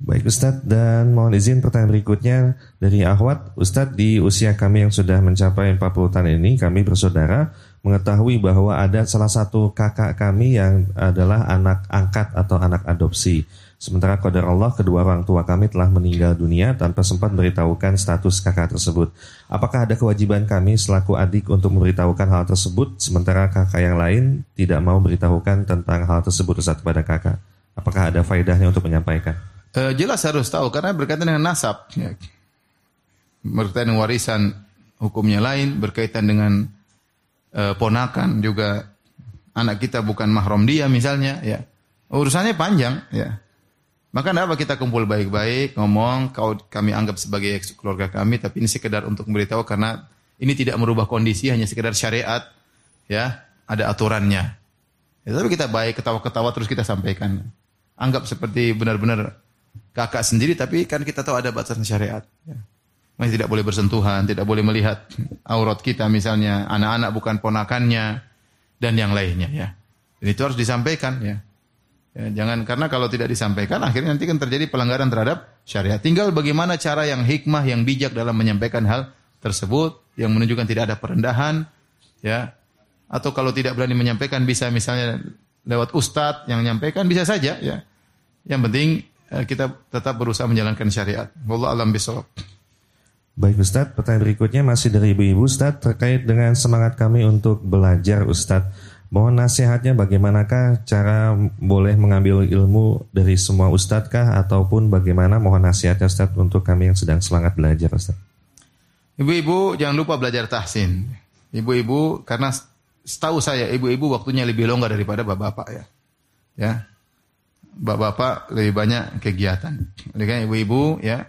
Baik Ustadz dan mohon izin pertanyaan berikutnya dari Ahwat. Ustadz di usia kami yang sudah mencapai 40 tahun ini kami bersaudara mengetahui bahwa ada salah satu kakak kami yang adalah anak angkat atau anak adopsi. Sementara qadar Allah kedua orang tua kami telah meninggal dunia tanpa sempat memberitahukan status kakak tersebut. Apakah ada kewajiban kami selaku adik untuk memberitahukan hal tersebut sementara kakak yang lain tidak mau memberitahukan tentang hal tersebut Ustaz kepada kakak? Apakah ada faedahnya untuk menyampaikan? Uh, jelas harus tahu karena berkaitan dengan nasab. Ya. Berkaitan dengan warisan hukumnya lain, berkaitan dengan uh, ponakan juga anak kita bukan mahram dia misalnya ya. Urusannya panjang ya. Maka apa kita kumpul baik-baik, ngomong, kau kami anggap sebagai keluarga kami, tapi ini sekedar untuk memberitahu karena ini tidak merubah kondisi, hanya sekedar syariat, ya, ada aturannya. Ya, tapi kita baik, ketawa-ketawa terus kita sampaikan. Anggap seperti benar-benar kakak sendiri, tapi kan kita tahu ada batasan syariat. Ya. Masih tidak boleh bersentuhan, tidak boleh melihat aurat kita misalnya, anak-anak bukan ponakannya, dan yang lainnya ya. Dan itu harus disampaikan ya. Ya, jangan karena kalau tidak disampaikan akhirnya nanti kan terjadi pelanggaran terhadap syariat. Tinggal bagaimana cara yang hikmah, yang bijak dalam menyampaikan hal tersebut yang menunjukkan tidak ada perendahan, ya. Atau kalau tidak berani menyampaikan bisa misalnya lewat ustadz yang menyampaikan bisa saja, ya. Yang penting eh, kita tetap berusaha menjalankan syariat. Wallahu alam bisawab. Baik Ustadz, pertanyaan berikutnya masih dari ibu-ibu Ustadz terkait dengan semangat kami untuk belajar Ustadz. Mohon nasihatnya bagaimanakah cara boleh mengambil ilmu dari semua ustadz kah ataupun bagaimana mohon nasihatnya Ustadz untuk kami yang sedang semangat belajar Ustadz. Ibu-ibu jangan lupa belajar tahsin. Ibu-ibu karena setahu saya ibu-ibu waktunya lebih longgar daripada bapak-bapak ya. Ya. Bapak-bapak lebih banyak kegiatan. Oleh karena ibu-ibu ya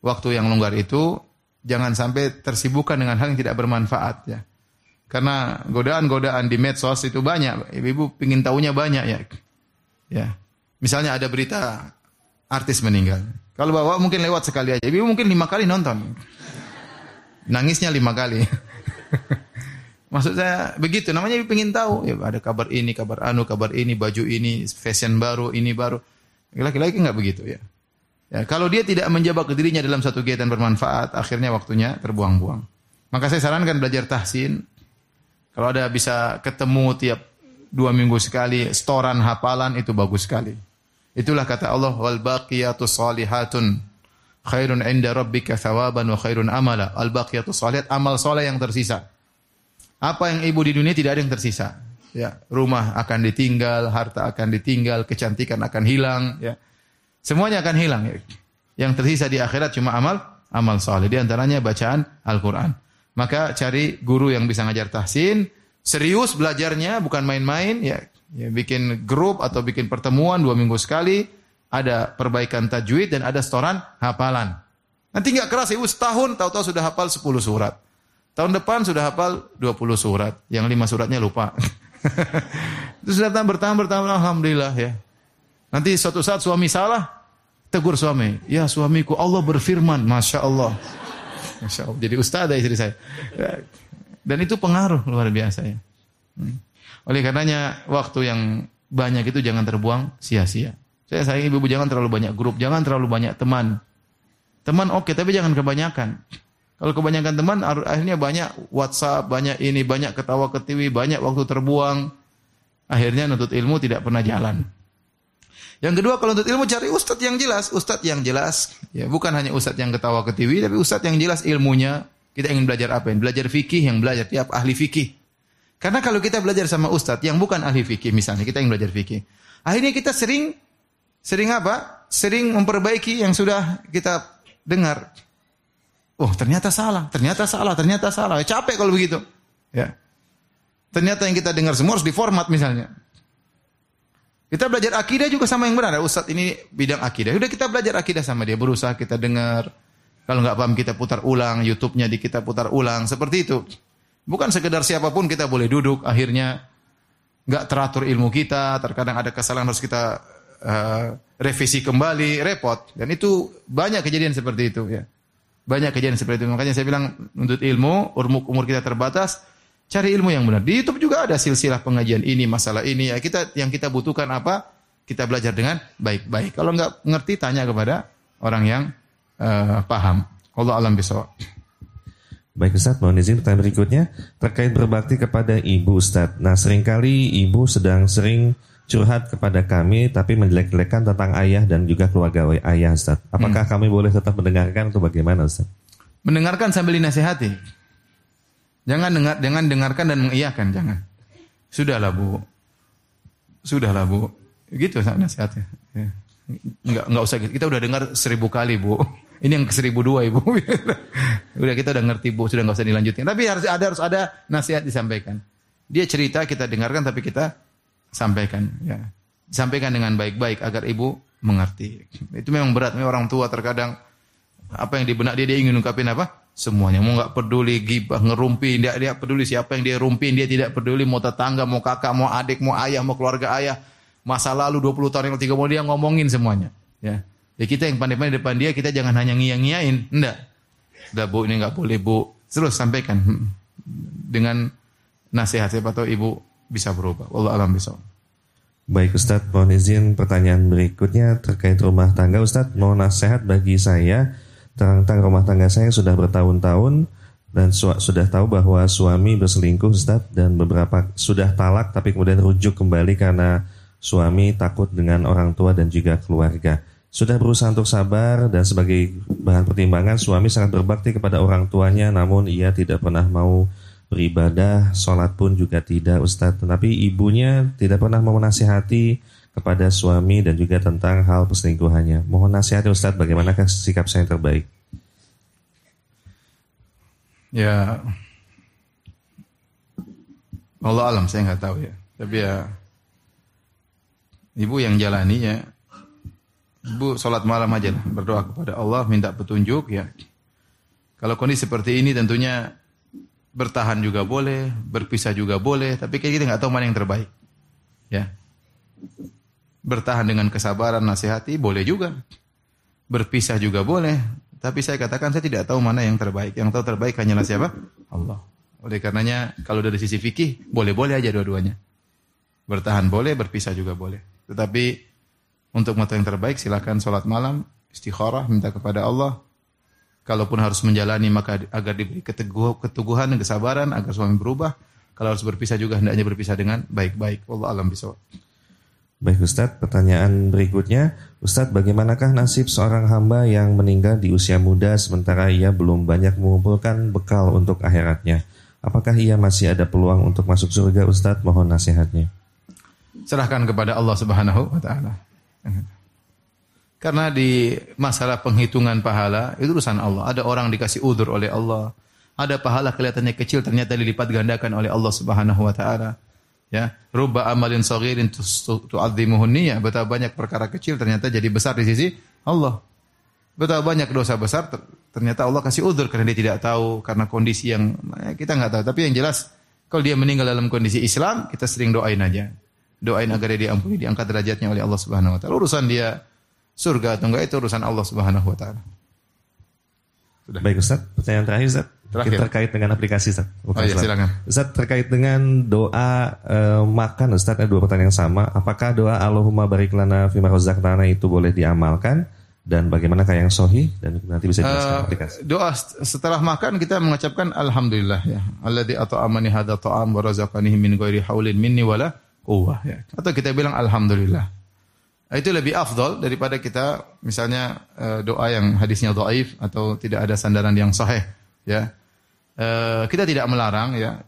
waktu yang longgar itu jangan sampai tersibukkan dengan hal yang tidak bermanfaat ya. Karena godaan-godaan di medsos itu banyak. Ibu-ibu pingin tahunya banyak ya. Ya. Misalnya ada berita artis meninggal. Kalau bawa mungkin lewat sekali aja. Ibu mungkin lima kali nonton. Nangisnya lima kali. Maksud saya begitu. Namanya ibu pingin tahu. Ya, ada kabar ini, kabar anu, kabar ini, baju ini, fashion baru, ini baru. Laki-laki nggak begitu ya. Ya, kalau dia tidak menjebak dirinya dalam satu kegiatan bermanfaat, akhirnya waktunya terbuang-buang. Maka saya sarankan belajar tahsin, kalau ada bisa ketemu tiap dua minggu sekali, setoran hafalan itu bagus sekali. Itulah kata Allah, wal baqiyatu salihatun khairun inda rabbika thawaban wa khairun amala. Al baqiyatu salihat amal soleh yang tersisa. Apa yang ibu di dunia tidak ada yang tersisa. Ya, rumah akan ditinggal, harta akan ditinggal, kecantikan akan hilang, ya. Semuanya akan hilang. Ya. Yang tersisa di akhirat cuma amal amal soleh. Di antaranya bacaan Al-Quran. Maka cari guru yang bisa ngajar tahsin, serius belajarnya, bukan main-main, ya, ya bikin grup atau bikin pertemuan dua minggu sekali, ada perbaikan tajwid dan ada setoran hafalan. Nanti nggak keras ibu setahun tahu-tahu sudah hafal 10 surat. Tahun depan sudah hafal 20 surat. Yang lima suratnya lupa. Terus datang bertambah bertambah alhamdulillah ya. Nanti suatu saat suami salah, tegur suami. Ya suamiku Allah berfirman, masya Allah. Masya Allah. Jadi ustazah istri saya. Dan itu pengaruh luar biasa ya. Hmm. Oleh karenanya waktu yang banyak itu jangan terbuang sia-sia. Saya sayang ibu-ibu jangan terlalu banyak grup, jangan terlalu banyak teman. Teman oke, okay, tapi jangan kebanyakan. Kalau kebanyakan teman akhirnya banyak WhatsApp, banyak ini, banyak ketawa ketiwi, banyak waktu terbuang. Akhirnya nuntut ilmu tidak pernah jalan. Yang kedua kalau untuk ilmu cari ustadz yang jelas, ustadz yang jelas. Ya, bukan hanya ustadz yang ketawa ke TV, tapi ustadz yang jelas ilmunya. Kita ingin belajar apa? Belajar fikih yang belajar tiap ahli fikih. Karena kalau kita belajar sama ustadz yang bukan ahli fikih misalnya, kita ingin belajar fikih. Akhirnya kita sering sering apa? Sering memperbaiki yang sudah kita dengar. Oh, ternyata salah, ternyata salah, ternyata salah. Capek kalau begitu. Ya. Ternyata yang kita dengar semua harus diformat misalnya. Kita belajar akidah juga sama yang benar. Ustaz ini bidang akidah. Udah kita belajar akidah sama dia, berusaha kita dengar. Kalau nggak paham kita putar ulang, YouTube-nya di kita putar ulang, seperti itu. Bukan sekedar siapa pun kita boleh duduk, akhirnya nggak teratur ilmu kita, terkadang ada kesalahan harus kita uh, revisi kembali, repot. Dan itu banyak kejadian seperti itu ya. Banyak kejadian seperti itu. Makanya saya bilang untuk ilmu, umur kita terbatas, cari ilmu yang benar. Di YouTube juga ada silsilah pengajian ini, masalah ini. Ya kita yang kita butuhkan apa? Kita belajar dengan baik-baik. Kalau nggak ngerti, tanya kepada orang yang uh, paham. Allah alam bisawab. Baik Ustaz, mohon izin pertanyaan berikutnya terkait berbakti kepada ibu Ustaz. Nah sering kali ibu sedang sering curhat kepada kami tapi menjelek-jelekan tentang ayah dan juga keluarga ayah Ustaz. Apakah hmm. kami boleh tetap mendengarkan atau bagaimana Ustaz? Mendengarkan sambil dinasehati. Jangan dengar, jangan dengarkan dan mengiyakan, jangan. Sudahlah bu, sudahlah bu, gitu nasihatnya. Ya. Enggak, enggak usah gitu. Kita udah dengar seribu kali bu. Ini yang seribu dua ibu. udah kita udah ngerti bu, sudah nggak usah dilanjutin. Tapi harus ada harus ada nasihat disampaikan. Dia cerita kita dengarkan tapi kita sampaikan. Ya. Sampaikan dengan baik-baik agar ibu mengerti. Itu memang berat. Memang orang tua terkadang apa yang di benak dia dia ingin ungkapin apa? Semuanya. Mau nggak peduli gibah, ngerumpi, dia dia peduli siapa yang dia rumpin, dia tidak peduli mau tetangga, mau kakak, mau adik, mau ayah, mau keluarga ayah. Masa lalu 20 tahun yang tiga mau dia ngomongin semuanya. Ya. Ya kita yang pandai-pandai depan dia, kita jangan hanya ngiyang-ngiyain. Enggak. Udah bu, ini enggak boleh bu. Terus sampaikan. Dengan nasihat siapa tahu ibu bisa berubah. Allah alam bisa. Baik Ustadz, mohon izin pertanyaan berikutnya terkait rumah tangga. Ustadz, mau nasihat bagi saya tentang rumah tangga saya sudah bertahun-tahun dan su sudah tahu bahwa suami berselingkuh Ustadz dan beberapa sudah talak tapi kemudian rujuk kembali karena suami takut dengan orang tua dan juga keluarga. Sudah berusaha untuk sabar dan sebagai bahan pertimbangan suami sangat berbakti kepada orang tuanya namun ia tidak pernah mau beribadah, sholat pun juga tidak Ustadz. Tetapi ibunya tidak pernah mau menasihati kepada suami dan juga tentang hal perselingkuhannya. Mohon nasihat Ustadz bagaimanakah sikap saya yang terbaik? Ya Allah alam saya nggak tahu ya. Tapi ya ibu yang jalani ya Bu sholat malam aja lah, berdoa kepada Allah, minta petunjuk ya. Kalau kondisi seperti ini tentunya bertahan juga boleh, berpisah juga boleh, tapi kayak kita nggak tahu mana yang terbaik. Ya. Bertahan dengan kesabaran, nasihati boleh juga. Berpisah juga boleh, tapi saya katakan saya tidak tahu mana yang terbaik. Yang tahu terbaik hanyalah siapa? Allah. Oleh karenanya kalau dari sisi fikih boleh-boleh aja dua-duanya. Bertahan boleh, berpisah juga boleh. Tetapi untuk mata yang terbaik silakan sholat malam, istikharah, minta kepada Allah. Kalaupun harus menjalani maka agar diberi keteguh, keteguhan dan kesabaran agar suami berubah. Kalau harus berpisah juga hendaknya berpisah dengan baik-baik. Allah alam bisawab. Baik Ustadz, pertanyaan berikutnya. Ustadz, bagaimanakah nasib seorang hamba yang meninggal di usia muda sementara ia belum banyak mengumpulkan bekal untuk akhiratnya? Apakah ia masih ada peluang untuk masuk surga Ustadz? Mohon nasihatnya. Serahkan kepada Allah Subhanahu wa taala. Karena di masalah penghitungan pahala itu urusan Allah. Ada orang dikasih udur oleh Allah. Ada pahala kelihatannya kecil ternyata dilipat gandakan oleh Allah Subhanahu wa taala. Ya, rubba amalin saghirin tu'adzimuhun niyya. Betapa banyak perkara kecil ternyata jadi besar di sisi Allah. Betapa banyak dosa besar ternyata Allah kasih udur karena dia tidak tahu karena kondisi yang ya, kita nggak tahu. Tapi yang jelas kalau dia meninggal dalam kondisi Islam, kita sering doain aja doain agar dia diampuni, diangkat derajatnya oleh Allah Subhanahu wa taala. Urusan dia surga atau enggak itu urusan Allah Subhanahu wa taala. Sudah. Baik Ustaz, pertanyaan terakhir Ustaz. Terakhir. terkait dengan aplikasi Ustaz. oh iya, silakan. Ustaz terkait dengan doa e, makan Ustaz ada dua pertanyaan yang sama. Apakah doa Allahumma barik lana fima razaqtana itu boleh diamalkan? dan bagaimana kayak yang sohi dan nanti bisa dijelaskan uh, aplikasi. Doa setelah makan kita mengucapkan alhamdulillah ya. Alladzi at'amani hadza ta'am wa razaqani min ghairi haulin minni wala quwwah ya. Atau kita bilang alhamdulillah. Itu lebih afdol daripada kita misalnya uh, doa yang hadisnya dhaif atau tidak ada sandaran yang sahih ya. Uh, kita tidak melarang ya.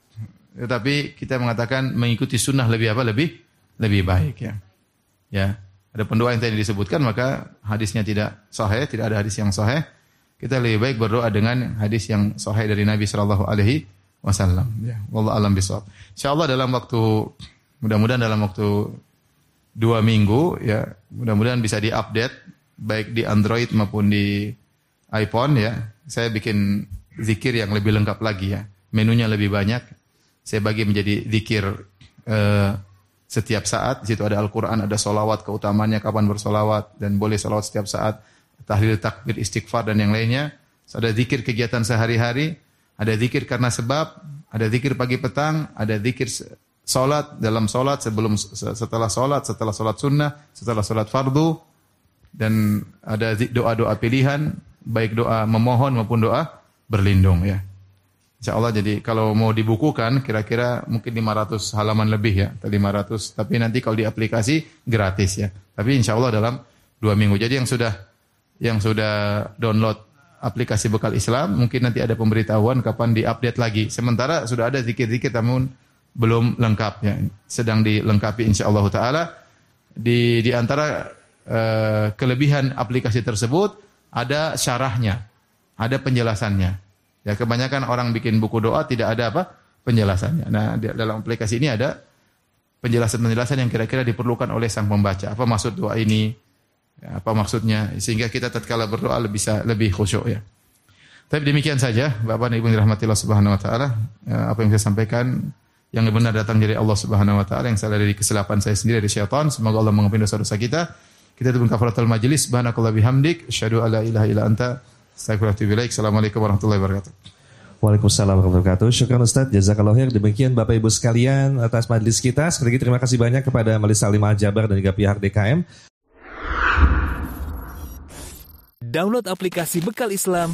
Tetapi kita mengatakan mengikuti sunnah lebih apa? Lebih lebih baik ya. Ya. Ada pendoa yang tadi disebutkan maka hadisnya tidak sahih, tidak ada hadis yang sahih. Kita lebih baik berdoa dengan hadis yang sahih dari Nabi sallallahu alaihi wasallam ya. Wallahu alam bisawab. Insyaallah dalam waktu Mudah-mudahan dalam waktu dua minggu ya, mudah-mudahan bisa diupdate baik di Android maupun di iPhone ya, saya bikin zikir yang lebih lengkap lagi ya. Menunya lebih banyak. Saya bagi menjadi zikir eh, setiap saat. Di situ ada Al-Quran, ada solawat, keutamanya kapan bersolawat, dan boleh solawat setiap saat. Tahlil, takbir, istighfar, dan yang lainnya. So, ada zikir kegiatan sehari-hari, ada zikir karena sebab, ada zikir pagi petang, ada zikir solat dalam solat sebelum setelah solat, setelah solat sunnah, setelah solat fardu, dan ada doa-doa pilihan, baik doa memohon maupun doa berlindung ya. Insya Allah jadi kalau mau dibukukan kira-kira mungkin 500 halaman lebih ya, atau 500. Tapi nanti kalau di aplikasi gratis ya. Tapi insya Allah dalam dua minggu. Jadi yang sudah yang sudah download aplikasi bekal Islam mungkin nanti ada pemberitahuan kapan diupdate lagi. Sementara sudah ada zikir-zikir namun belum lengkap ya. Sedang dilengkapi insya Allah taala. Di di antara uh, kelebihan aplikasi tersebut ada syarahnya, ada penjelasannya. Ya kebanyakan orang bikin buku doa tidak ada apa penjelasannya. Nah dalam aplikasi ini ada penjelasan-penjelasan yang kira-kira diperlukan oleh sang pembaca. Apa maksud doa ini? Ya, apa maksudnya? Sehingga kita tatkala berdoa lebih bisa lebih khusyuk ya. Tapi demikian saja, Bapak dan Ibu yang dirahmati Allah Subhanahu wa taala, ya, apa yang saya sampaikan yang benar datang dari Allah Subhanahu wa taala, yang salah dari kesilapan saya sendiri dari syaitan. Semoga Allah mengampuni dosa-dosa kita. Kita itu kafaratul majlis. Subhanakallah bihamdik, asyhadu alla ilaha illa anta Assalamualaikum warahmatullahi wabarakatuh. Waalaikumsalam warahmatullahi wabarakatuh. Syukur Ustaz, jazakallah khair. Demikian Bapak Ibu sekalian atas majelis kita. Sekali lagi terima kasih banyak kepada Majelis Salim Al-Jabar dan juga pihak DKM. Download aplikasi Bekal Islam